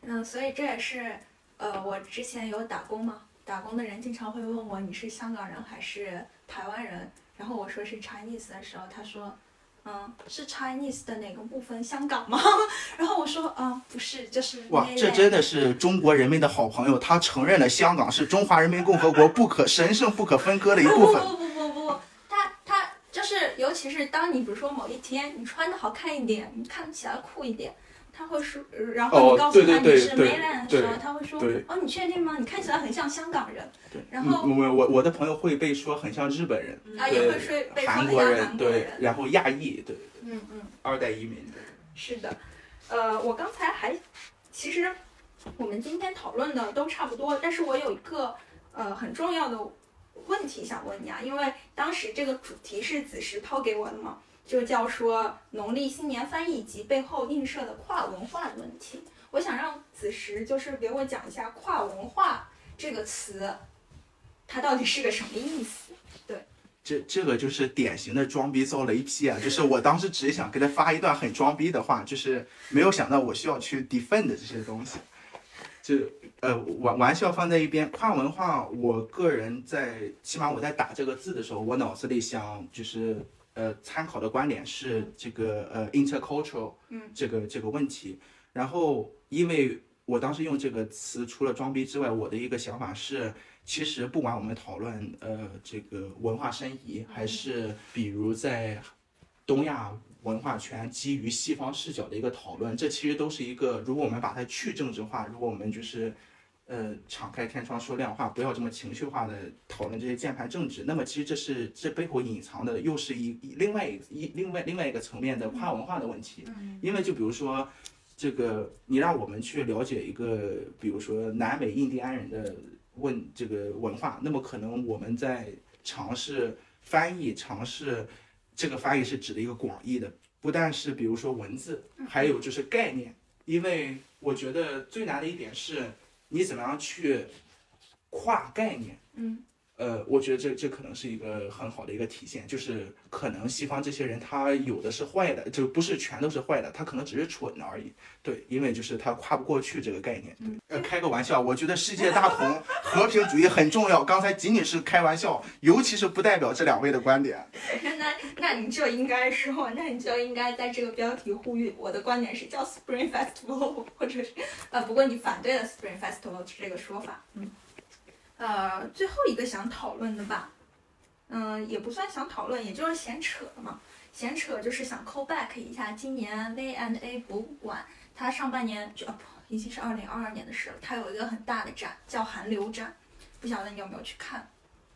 嗯，所以这也是，呃，我之前有打工嘛，打工的人经常会问我你是香港人还是台湾人，然后我说是 Chinese 的时候，他说，嗯，是 Chinese 的哪个部分香港吗？然后我说，嗯，不是，就是哇，这真的是中国人民的好朋友，他承认了香港是中华人民共和国不可神圣不可分割的一部分。不不不不不不，他他就是，尤其是当你比如说某一天你穿的好看一点，你看起来酷一点，他会说，然后哦你告诉他你是 mainland 的时候，对他会说对，哦，你确定吗？你看起来很像香港人。对，然后嗯我我我的朋友会被说很像日本人，啊，也会说被说韩国人，对，人。然后亚裔，对，嗯嗯。二代移民，对。是的，呃，我刚才还其实我们今天讨论的都差不多，但是我有一个呃很重要的问题想问你啊，因为当时这个主题是子时抛给我的嘛，就叫说农历新年翻译及背后映射的跨文化的问题。我想让子时就是给我讲一下“跨文化”这个词，它到底是个什么意思？对这这个就是典型的装逼遭雷劈啊！就是我当时只想给他发一段很装逼的话，就是没有想到我需要去 defend 这些东西。就呃玩玩笑放在一边，跨文化，我个人在起码我在打这个字的时候，我脑子里想就是呃参考的观点是这个呃 intercultural 嗯这个这个问题。然后因为我当时用这个词，除了装逼之外，我的一个想法是。其实不管我们讨论呃这个文化申遗，还是比如在东亚文化圈基于西方视角的一个讨论，这其实都是一个，如果我们把它去政治化，如果我们就是呃敞开天窗说亮话，不要这么情绪化的讨论这些键盘政治，那么其实这是这背后隐藏的又是一一另外一一另外另外一个层面的跨文化的问题，因为就比如说。这个，你让我们去了解一个，比如说南美印第安人的。问这个文化，那么可能我们在尝试翻译，尝试这个翻译是指的一个广义的，不但是比如说文字，还有就是概念，因为我觉得最难的一点是，你怎么样去跨概念，嗯。呃，我觉得这这可能是一个很好的一个体现，就是可能西方这些人他有的是坏的，就不是全都是坏的，他可能只是蠢而已。对，因为就是他跨不过去这个概念。对，呃，开个玩笑，我觉得世界大同、和平主义很重要。刚才仅仅是开玩笑，尤其是不代表这两位的观点。那那你就应该说，那你就应该在这个标题呼吁，我的观点是叫 Spring Festival，或者是呃，不过你反对了 Spring Festival 这个说法，嗯。呃，最后一个想讨论的吧，嗯，也不算想讨论，也就是闲扯的嘛。闲扯就是想 call back 一下，今年 V and A 博物馆，它上半年就啊不，已经是二零二二年的事了。它有一个很大的展，叫韩流展，不晓得你有没有去看？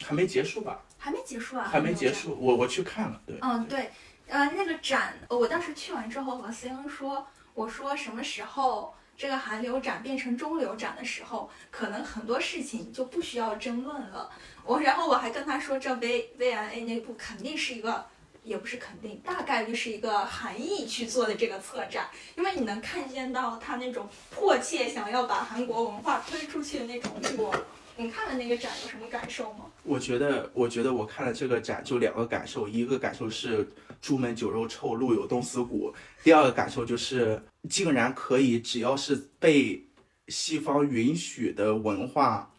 还没结束吧？还没结束啊？还没结束，我我去看了，对。嗯，对，呃，那个展，我当时去完之后和 C N 说，我说什么时候？这个韩流展变成中流展的时候，可能很多事情就不需要争论了。我然后我还跟他说，这 V V N A 内部肯定是一个，也不是肯定，大概率是一个韩裔去做的这个策展，因为你能看见到他那种迫切想要把韩国文化推出去的那种火。你看了那个展有什么感受吗？我觉得，我觉得我看了这个展就两个感受，一个感受是朱门酒肉臭，路有冻死骨；第二个感受就是，竟然可以只要是被西方允许的文化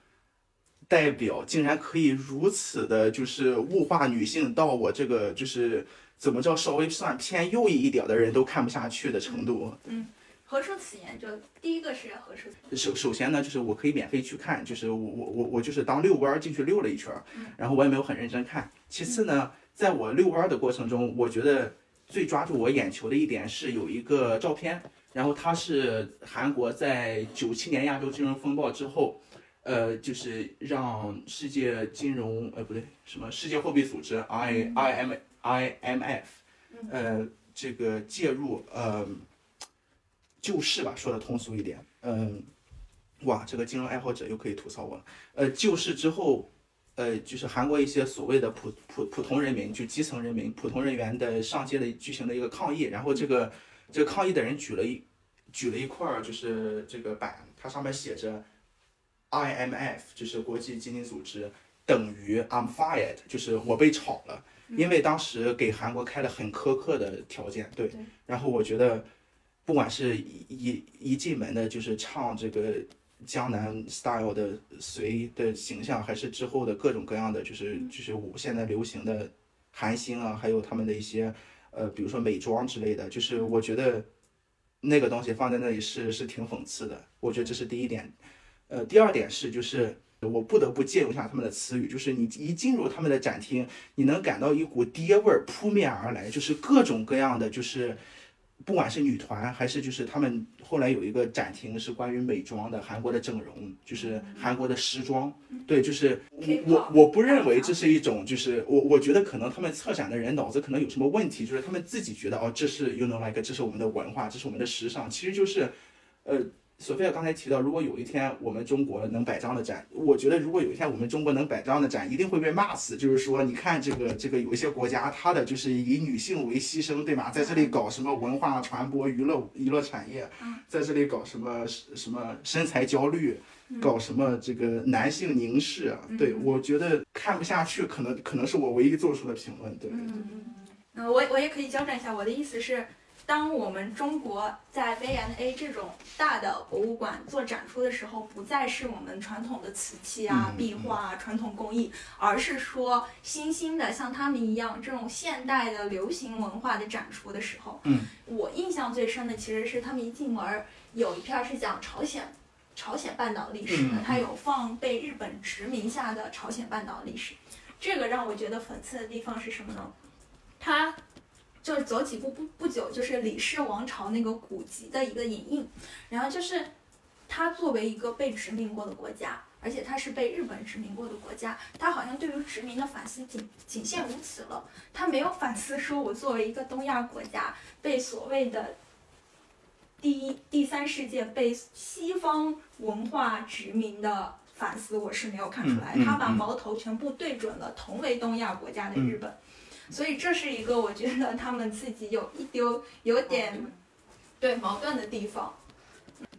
代表，竟然可以如此的，就是物化女性到我这个就是怎么着稍微算偏右翼一点的人都看不下去的程度。嗯。何出此言？就第一个是何出？首首先呢，就是我可以免费去看，就是我我我我就是当遛弯儿进去溜了一圈儿，然后我也没有很认真看。其次呢，在我遛弯儿的过程中，我觉得最抓住我眼球的一点是有一个照片，然后它是韩国在九七年亚洲金融风暴之后，呃，就是让世界金融呃不对什么世界货币组织 I I M I M F，呃这个介入呃。救市吧，说的通俗一点，嗯，哇，这个金融爱好者又可以吐槽我了。呃，救市之后，呃，就是韩国一些所谓的普普普通人民，就基层人民、普通人员的上街的举行的一个抗议，然后这个这个抗议的人举了一举了一块儿，就是这个板，它上面写着 IMF，就是国际基金组织等于 I'm fired，就是我被炒了，因为当时给韩国开了很苛刻的条件，对，然后我觉得。不管是一一一进门的，就是唱这个江南 style 的随的形象，还是之后的各种各样的，就是就是我现在流行的韩星啊，还有他们的一些呃，比如说美妆之类的，就是我觉得那个东西放在那里是是挺讽刺的。我觉得这是第一点。呃，第二点是，就是我不得不借用一下他们的词语，就是你一进入他们的展厅，你能感到一股爹味儿扑面而来，就是各种各样的，就是。不管是女团还是就是他们后来有一个展厅是关于美妆的，韩国的整容，就是韩国的时装，对，就是我我不认为这是一种，就是我我觉得可能他们策展的人脑子可能有什么问题，就是他们自己觉得哦，这是 you know like 这是我们的文化，这是我们的时尚，其实就是，呃，索菲亚刚才提到，如果有一天我们中国能摆这样的展，我觉得如果有一天我们中国能摆这样的展，一定会被骂死。就是说，你看这个这个有一些国家，它的就是以女性为牺牲，对吧？在这里搞什么文化传播、娱乐娱乐产业，在这里搞什么什么身材焦虑，搞什么这个男性凝视，对我觉得看不下去，可能可能是我唯一做出的评论，对。嗯，嗯，我我也可以交战一下，我的意思是。当我们中国在 V&A 这种大的博物馆做展出的时候，不再是我们传统的瓷器啊、壁画啊、传统工艺，而是说新兴的像他们一样这种现代的流行文化的展出的时候，嗯，我印象最深的其实是他们一进门有一片是讲朝鲜朝鲜半岛历史的，它有放被日本殖民下的朝鲜半岛历史，这个让我觉得讽刺的地方是什么呢？它。就是走几步不不久，就是李氏王朝那个古籍的一个影印，然后就是它作为一个被殖民过的国家，而且它是被日本殖民过的国家，它好像对于殖民的反思仅仅限于此了，它没有反思说我作为一个东亚国家被所谓的第一第三世界被西方文化殖民的反思，我是没有看出来，他把矛头全部对准了同为东亚国家的日本。所以这是一个我觉得他们自己有一丢有点对矛盾的地方。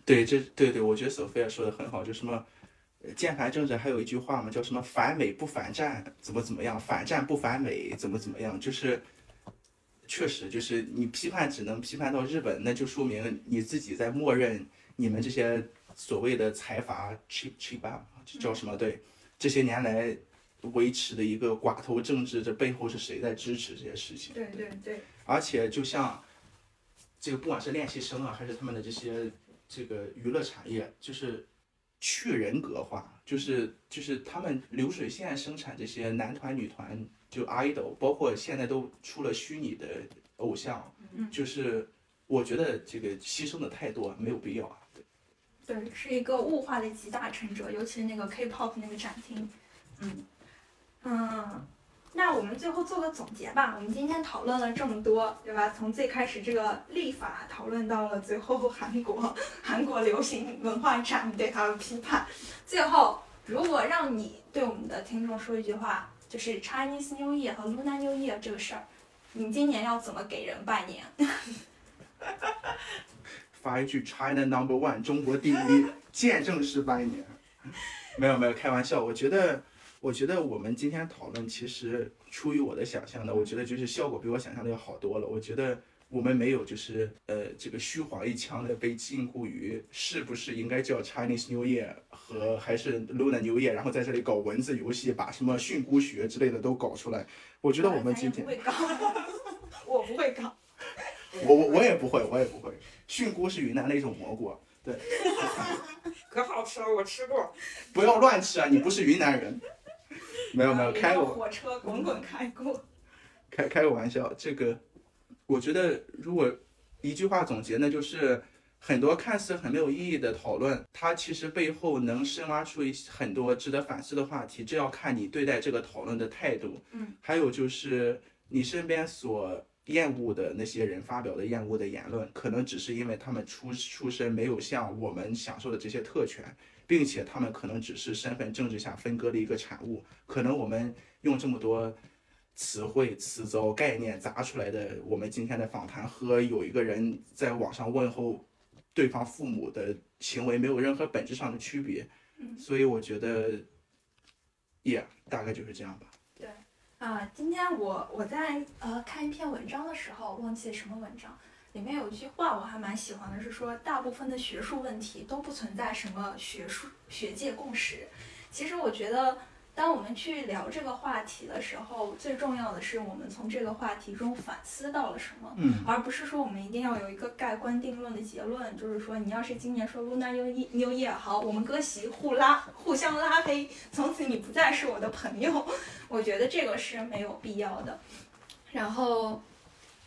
对，这对对，我觉得索菲亚说的很好，就什么键盘政治还有一句话嘛，叫什么反美不反战，怎么怎么样，反战不反美，怎么怎么样，就是确实就是你批判只能批判到日本，那就说明你自己在默认你们这些所谓的财阀 cheap cheap 叫什么？对，这些年来。维持的一个寡头政治，这背后是谁在支持这些事情？对对对。而且就像这个，不管是练习生啊，还是他们的这些这个娱乐产业，就是去人格化，就是就是他们流水线生产这些男团、女团，就 idol，包括现在都出了虚拟的偶像，就是我觉得这个牺牲的太多，没有必要啊。对。对，是一个物化的集大成者，尤其是那个 K-pop 那个展厅，嗯。嗯，那我们最后做个总结吧。我们今天讨论了这么多，对吧？从最开始这个立法讨论到了最后韩国韩国流行文化展对它的批判。最后，如果让你对我们的听众说一句话，就是 Chinese New Year 和 Lunar New Year 这个事儿，你今年要怎么给人拜年？发一句 China Number One，中国第一，见证式拜年。没有没有，开玩笑。我觉得。我觉得我们今天讨论，其实出于我的想象的，我觉得就是效果比我想象的要好多了。我觉得我们没有就是呃这个虚晃一枪的被禁锢于是不是应该叫 Chinese New Year 和还是 Lunar New Year，然后在这里搞文字游戏，把什么训诂学之类的都搞出来。我觉得我们今天不会搞，我不会搞，我我我也不会，我也不会。训诂是云南的一种蘑菇，对，可好吃了，我吃过。不要乱吃啊，你不是云南人。没有没有开过火车滚滚开过，开开个玩笑。这个，我觉得如果一句话总结，那就是很多看似很没有意义的讨论，它其实背后能深挖出一很多值得反思的话题。这要看你对待这个讨论的态度。嗯，还有就是你身边所厌恶的那些人发表的厌恶的言论，可能只是因为他们出出身没有像我们享受的这些特权。并且他们可能只是身份政治下分割的一个产物，可能我们用这么多词汇、词藻、概念砸出来的，我们今天的访谈和有一个人在网上问候对方父母的行为没有任何本质上的区别。所以我觉得，也大概就是这样吧。对，啊，今天我我在呃看一篇文章的时候，忘记什么文章。里面有一句话我还蛮喜欢的，是说大部分的学术问题都不存在什么学术学界共识。其实我觉得，当我们去聊这个话题的时候，最重要的是我们从这个话题中反思到了什么，而不是说我们一定要有一个盖棺定论的结论。就是说，你要是今年说 Lunar New Year 好，我们割席互拉，互相拉黑，从此你不再是我的朋友。我觉得这个是没有必要的。然后。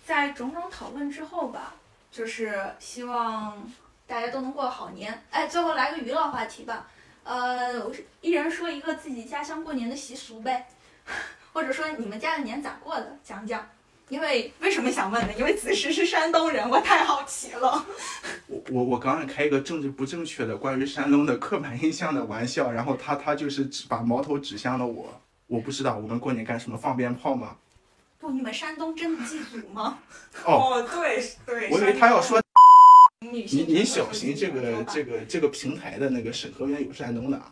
在种种讨论之后吧，就是希望大家都能过好年。哎，最后来个娱乐话题吧，呃，一人说一个自己家乡过年的习俗呗，或者说你们家的年咋过的，讲讲。因为为什么想问呢？因为子时是山东人，我太好奇了。我我我刚才开一个政治不正确的关于山东的刻板印象的玩笑，然后他他就是指把矛头指向了我。我不知道我们过年干什么？放鞭炮吗？不，你们山东真的祭祖吗？哦，哦，对对，我以为他要说女你你小心这个这个这个平台的那个审核员有山东的啊。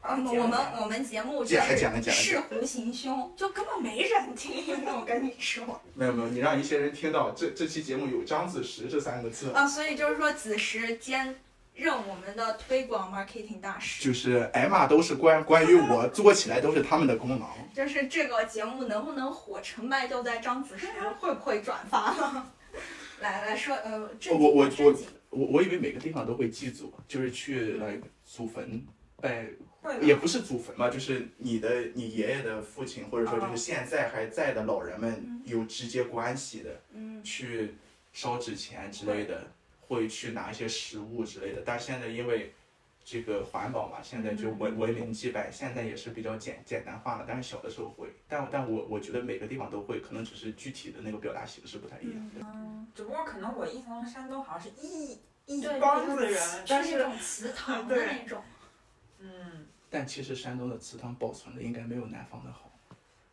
呃，我们我们节目就讲了讲了是讲是狐行凶，就根本没人听。我跟你说 没有没有，你让一些人听到这这期节目有张子时这三个字，啊，所以就是说子时兼任我们的推广 marketing 大使，就是挨骂都是关关于我做起来都是他们的功劳。就是这个节目能不能火成败就在张子时会不会转发。来来说，呃，正我我经正经，我我以为每个地方都会祭祖，就是去来祖坟拜，会也不是祖坟吧，就是你的你爷爷的父亲，或者说就是现在还在的老人们有直接关系的，嗯，去烧纸钱之类的，会去拿一些食物之类的。但是现在因为这个环保嘛，现在就文文明祭拜，现在也是比较简简单化了。但是小的时候会，但但我我觉得每个地方都会，可能只是具体的那个表达形式不太一样。嗯，只不过可能我印象中山东好像是一一对，帮子人，但是是那种祠 堂的那种。嗯但其实山东的祠堂保存的应该没有南方的好，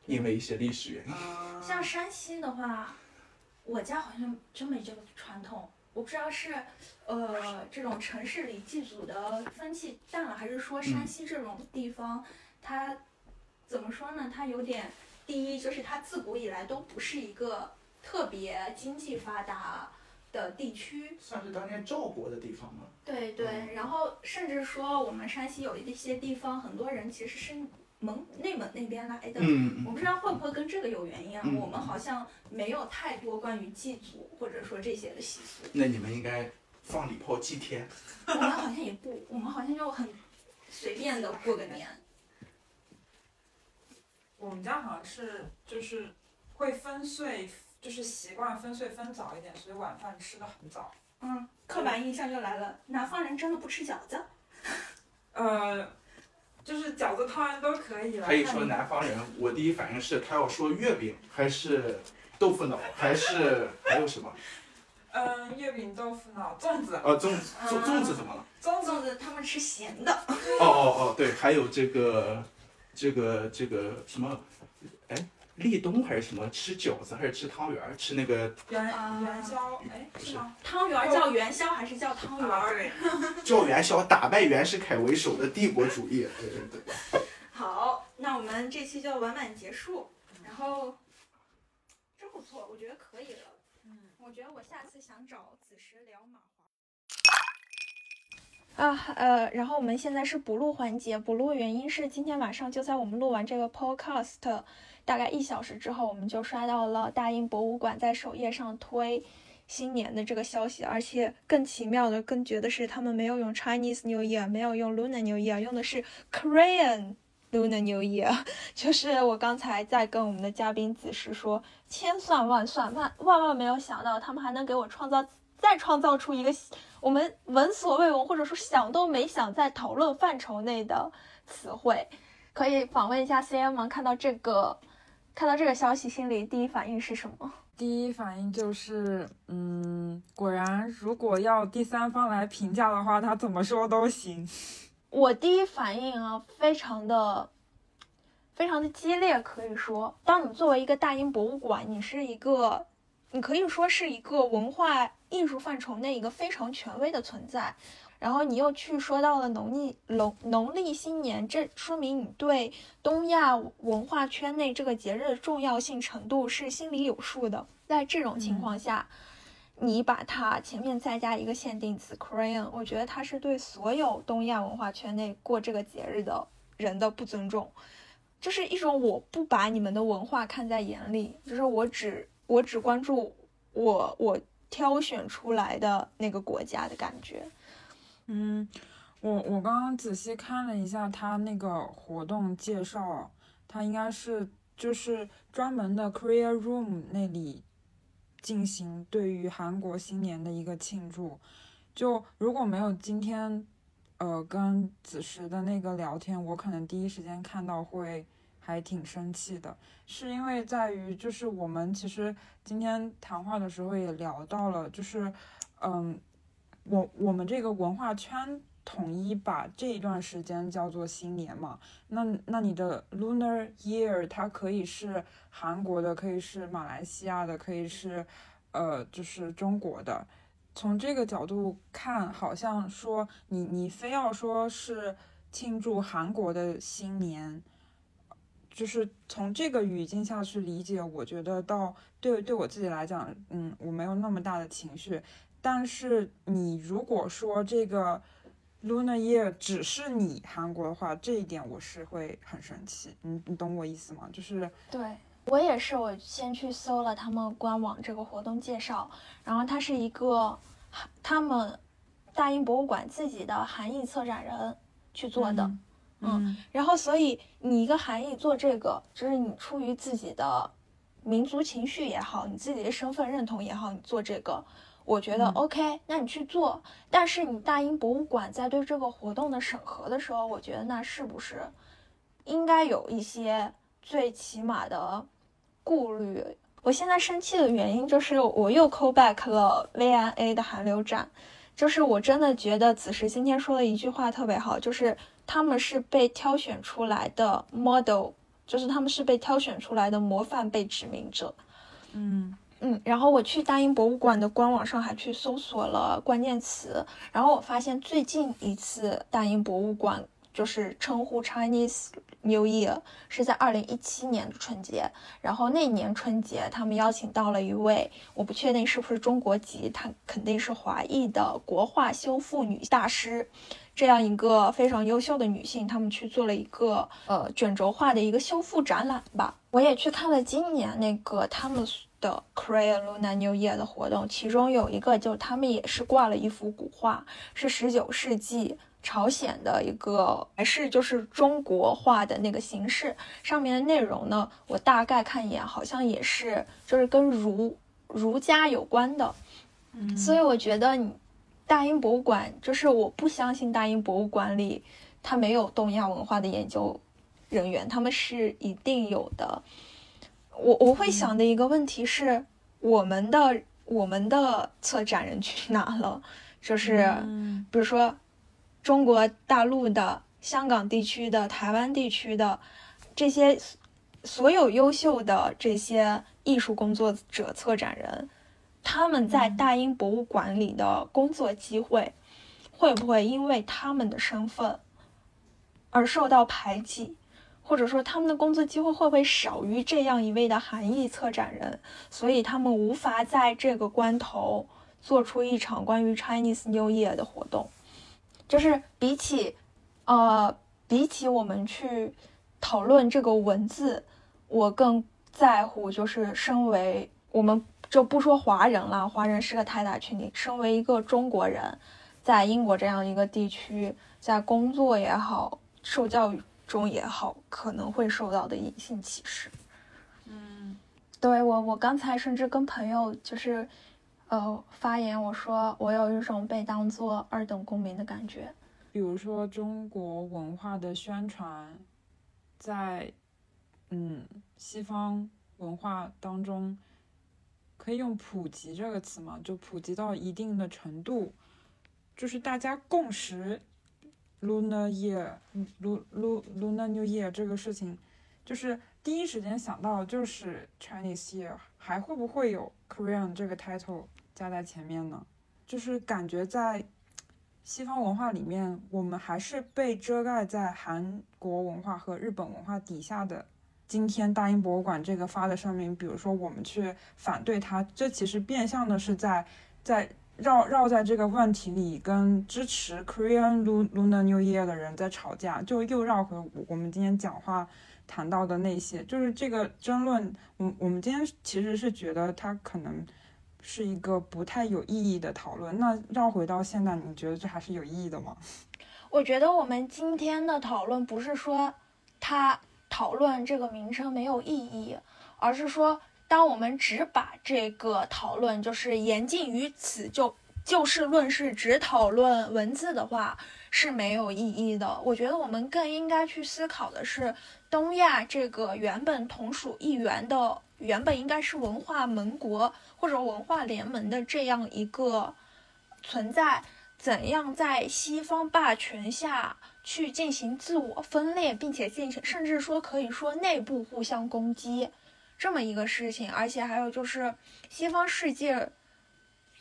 因为一些历史原因。啊像山西的话，我家好像真没这个传统。我不知道是，呃，这种城市里祭祖的风气淡了，还是说山西这种地方，它怎么说呢？它有点，第一就是它自古以来都不是一个特别经济发达的地区，算是当年赵国的地方吗？对对，然后甚至说我们山西有一些地方，很多人其实是蒙内蒙那边来的。嗯我不知道会不会跟这个有原因啊？嗯我们好像没有太多关于祭祖或者说这些的习俗。那你们应该放礼炮祭天。我们好像也不，我们好像就很随便的过个年。我们家好像是就是会分岁，就是习惯分岁分早一点，所以晚饭吃的很早。嗯，刻板印象就来了，南方人真的不吃饺子？呃，就是饺子汤圆都可以了。可以说南方人，我第一反应是他要说月饼，还是豆腐脑，还是 还有什么？嗯，月饼、豆腐脑、粽子，呃，粽子粽粽子怎么了？粽子粽子他们吃咸的。哦哦哦，对，还有这个这个这个什么？哎，立冬还是什么？吃饺子还是吃汤圆儿？吃那个元啊元宵，哎，不是是吗？汤圆儿叫元宵还是叫汤圆啊，儿？对，叫元宵，打败袁世凯为首的帝国主义。对对对。好，那我们这期就完满结束。然后，真不错，我觉得可以了。嗯，我觉得我下次想找子时聊马华。啊，呃，然后我们现在是补录环节，补录原因是今天晚上就在我们录完这个 podcast 大概一小时之后，我们就刷到了大英博物馆在首页上推新年的这个消息，而且更奇妙的、更绝的是，他们没有用 Chinese New Year，没有用 Lunar New Year，用的是 Korean Lunar New Year。就是我刚才在跟我们的嘉宾子时说，千算万算万万万没有想到，他们还能给我创造再创造出一个我们闻所未闻或者说想都没想在讨论范畴内的词汇。可以访问一下 CM 吗？看到这个看到这个消息，心里第一反应是什么？第一反应就是，嗯，果然，如果要第三方来评价的话，他怎么说都行。我第一反应啊，非常的非常的激烈，可以说，当你作为一个大英博物馆，你是一个，你可以说是一个文化艺术范畴内一个非常权威的存在，然后你又去说到了农历农农历新年，这说明你对东亚文化圈内这个节日的重要性程度是心里有数的。在这种情况下，你把它前面再加一个限定词 Korean，我觉得它是对所有东亚文化圈内过这个节日的人的不尊重，就是一种我不把你们的文化看在眼里，就是我只我只关注我我挑选出来的那个国家的感觉。嗯，我我刚刚仔细看了一下他那个活动介绍，他应该是就是专门的 Korea Room 那里进行对于韩国新年的一个庆祝。就如果没有今天，呃，跟子时的那个聊天，我可能第一时间看到会还挺生气的，是因为在于就是我们其实今天谈话的时候也聊到了，就是嗯，我我们这个文化圈统一把这一段时间叫做新年嘛，那那你的 Lunar Year 它可以是韩国的，可以是马来西亚的，可以是呃就是中国的。从这个角度看，好像说你你非要说是庆祝韩国的新年。就是从这个语境下去理解，我觉得到对对我自己来讲，嗯，我没有那么大的情绪。但是你如果说这个 Lunar Year 只是你韩国的话，这一点我是会很生气。你你懂我意思吗？就是对我也是，我先去搜了他们官网这个活动介绍，然后它是一个他们大英博物馆自己的韩裔策展人去做的。嗯，然后所以你一个韩裔做这个，就是你出于自己的民族情绪也好，你自己的身份认同也好，你做这个，我觉得 OK，那你去做。但是你大英博物馆在对这个活动的审核的时候，我觉得那是不是应该有一些最起码的顾虑？我现在生气的原因就是我又 call back 了 V&A 的韩流展，就是我真的觉得子时今天说的一句话特别好，就是。他们是被挑选出来的 model，就是他们是被挑选出来的模范被指名者。嗯嗯，然后我去大英博物馆的官网上还去搜索了关键词，然后我发现最近一次大英博物馆就是称呼 Chinese New Year 是在二零一七年的春节，然后那年春节他们邀请到了一位我不确定是不是中国籍，他肯定是华裔的国画修复女大师。这样一个非常优秀的女性，她们去做了一个呃卷轴画的一个修复展览吧。我也去看了今年那个他们的 Korean Lunar New Year 的活动，其中有一个就他们也是挂了一幅古画，是十九世纪朝鲜的一个，还是就是中国画的那个形式。上面的内容呢，我大概看一眼，好像也是就是跟儒儒家有关的。嗯，所以我觉得你。大英博物馆就是我不相信大英博物馆里它没有东亚文化的研究人员，他们是一定有的。我我会想的一个问题是，我们的我们的策展人去哪了？就是比如说中国大陆的、香港地区的、台湾地区的这些所有优秀的这些艺术工作者、策展人。他们在大英博物馆里的工作机会，会不会因为他们的身份而受到排挤，或者说他们的工作机会会不会少于这样一位的韩裔策展人？所以他们无法在这个关头做出一场关于 Chinese New Year 的活动。就是比起，呃，比起我们去讨论这个文字，我更在乎就是身为我们。就不说华人了，华人是个太大群体。身为一个中国人，在英国这样一个地区，在工作也好，受教育中也好，可能会受到的隐性歧视。嗯，对我，我刚才甚至跟朋友就是，呃，发言，我说我有一种被当做二等公民的感觉。比如说中国文化的宣传，在嗯西方文化当中。可以用“普及”这个词吗？就普及到一定的程度，就是大家共识 “Lunar Year”“Lu Lu Lunar New Year” 这个事情，就是第一时间想到就是 Chinese Year，还会不会有 Korean 这个 title 加在前面呢？就是感觉在西方文化里面，我们还是被遮盖在韩国文化和日本文化底下的。今天大英博物馆这个发的声明，比如说我们去反对它，这其实变相的是在在绕绕在这个问题里，跟支持 Korean Lunar New Year 的人在吵架，就又绕回我们今天讲话谈到的那些，就是这个争论。我我们今天其实是觉得它可能是一个不太有意义的讨论。那绕回到现在，你觉得这还是有意义的吗？我觉得我们今天的讨论不是说它。讨论这个名称没有意义，而是说，当我们只把这个讨论就是言尽于此，就就事论事，只讨论文字的话，是没有意义的。我觉得我们更应该去思考的是，东亚这个原本同属一元的、原本应该是文化盟国或者文化联盟的这样一个存在，怎样在西方霸权下去进行自我分裂，并且进行，甚至说可以说内部互相攻击。这么一个事情，而且还有就是西方世界，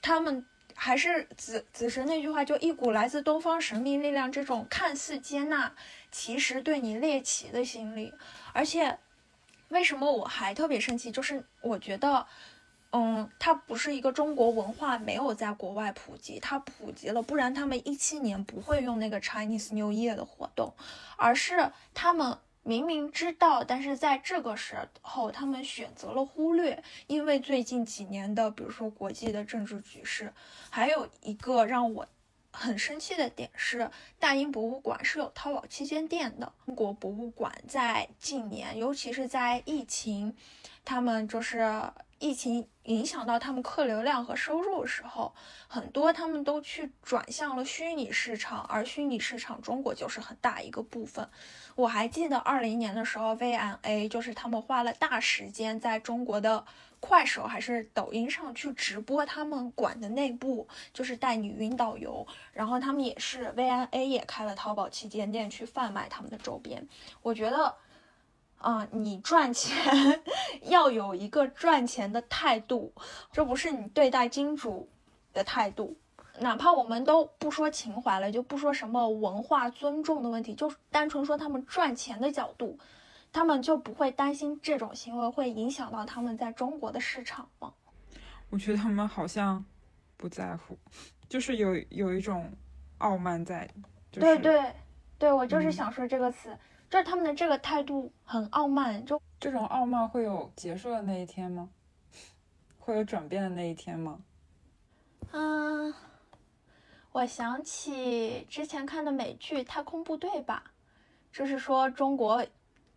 他们还是子子神那句话，就一股来自东方神秘力量这种看似接纳，其实对你猎奇的心理。而且，为什么我还特别生气？就是我觉得，嗯，它不是一个中国文化没有在国外普及，它普及了，不然他们一七年不会用那个 Chinese New Year 的活动，而是他们。明明知道，但是在这个时候，他们选择了忽略，因为最近几年的，比如说国际的政治局势，还有一个让我很生气的点是，大英博物馆是有淘宝旗舰店的。中国博物馆在近年，尤其是在疫情，他们就是疫情影响到他们客流量和收入的时候，很多他们都去转向了虚拟市场，而虚拟市场中国就是很大一个部分。我还记得二零年的时候，V&A 就是他们花了大时间在中国的快手还是抖音上去直播他们馆的内部，就是带你云导游。然后他们也是 V&A 也开了淘宝旗舰店去贩卖他们的周边。我觉得，啊，你赚钱 要有一个赚钱的态度，这不是你对待金主的态度。哪怕我们都不说情怀了，就不说什么文化尊重的问题，就单纯说他们赚钱的角度，他们就不会担心这种行为会影响到他们在中国的市场吗？我觉得他们好像不在乎，就是有有一种傲慢在。对对对，我就是想说这个词，就是他们的这个态度很傲慢，就这种傲慢会有结束的那一天吗？会有转变的那一天吗？嗯。我想起之前看的美剧《太空部队》吧，就是说中国，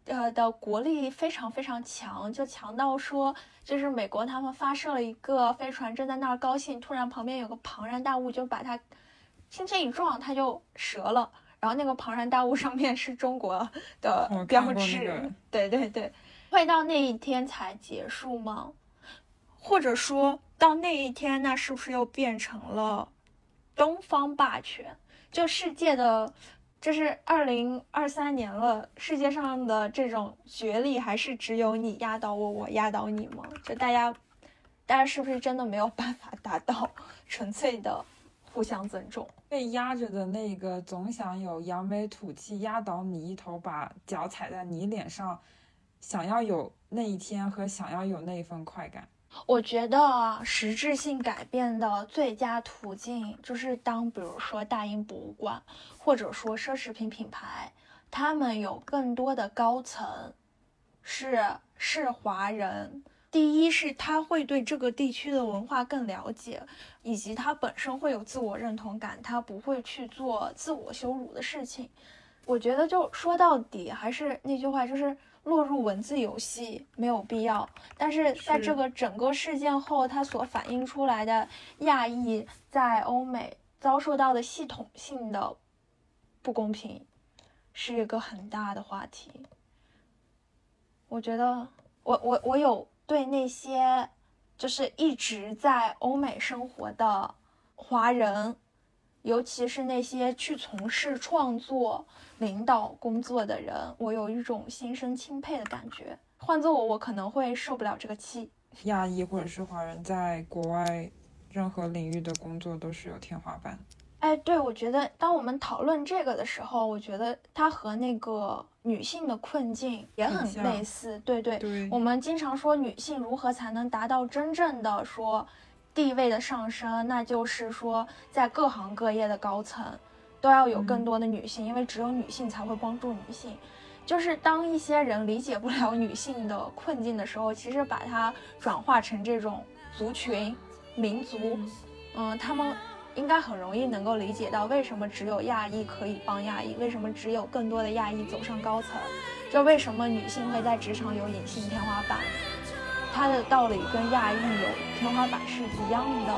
呃的国力非常非常强，就强到说，就是美国他们发射了一个飞船，正在那儿高兴，突然旁边有个庞然大物，就把它轻轻一撞，它就折了。然后那个庞然大物上面是中国的 标志。对对对，会到那一天才结束吗？或者说到那一天，那是不是又变成了？东方霸权，就世界的，这是二零二三年了，世界上的这种角力还是只有你压倒我，我压倒你吗？就大家，大家是不是真的没有办法达到 纯粹的互相尊重？被压着的那个总想有扬眉吐气压倒你一头，把脚踩在你脸上，想要有那一天和想要有那一份快感。我觉得实质性改变的最佳途径，就是当比如说大英博物馆，或者说奢侈品品牌，他们有更多的高层是是华人。第一是他会对这个地区的文化更了解，以及他本身会有自我认同感，他不会去做自我羞辱的事情。我觉得就说到底还是那句话，就是。落入文字游戏没有必要，但是在这个整个事件后，它所反映出来的亚裔在欧美遭受到的系统性的不公平，是一个很大的话题。我觉得，我我我有对那些就是一直在欧美生活的华人。尤其是那些去从事创作、领导工作的人，我有一种心生钦佩的感觉。换做我，我可能会受不了这个气。亚裔或者是华人在国外任何领域的工作都是有天花板。哎，对，我觉得当我们讨论这个的时候，我觉得它和那个女性的困境也很类似。对对，我们经常说女性如何才能达到真正的说。地位的上升，那就是说，在各行各业的高层，都要有更多的女性，因为只有女性才会帮助女性。就是当一些人理解不了女性的困境的时候，其实把它转化成这种族群、民族，嗯，他们应该很容易能够理解到为什么只有亚裔可以帮亚裔，为什么只有更多的亚裔走上高层，就为什么女性会在职场有隐性天花板。它的道理跟亚裔有天花板是一样的，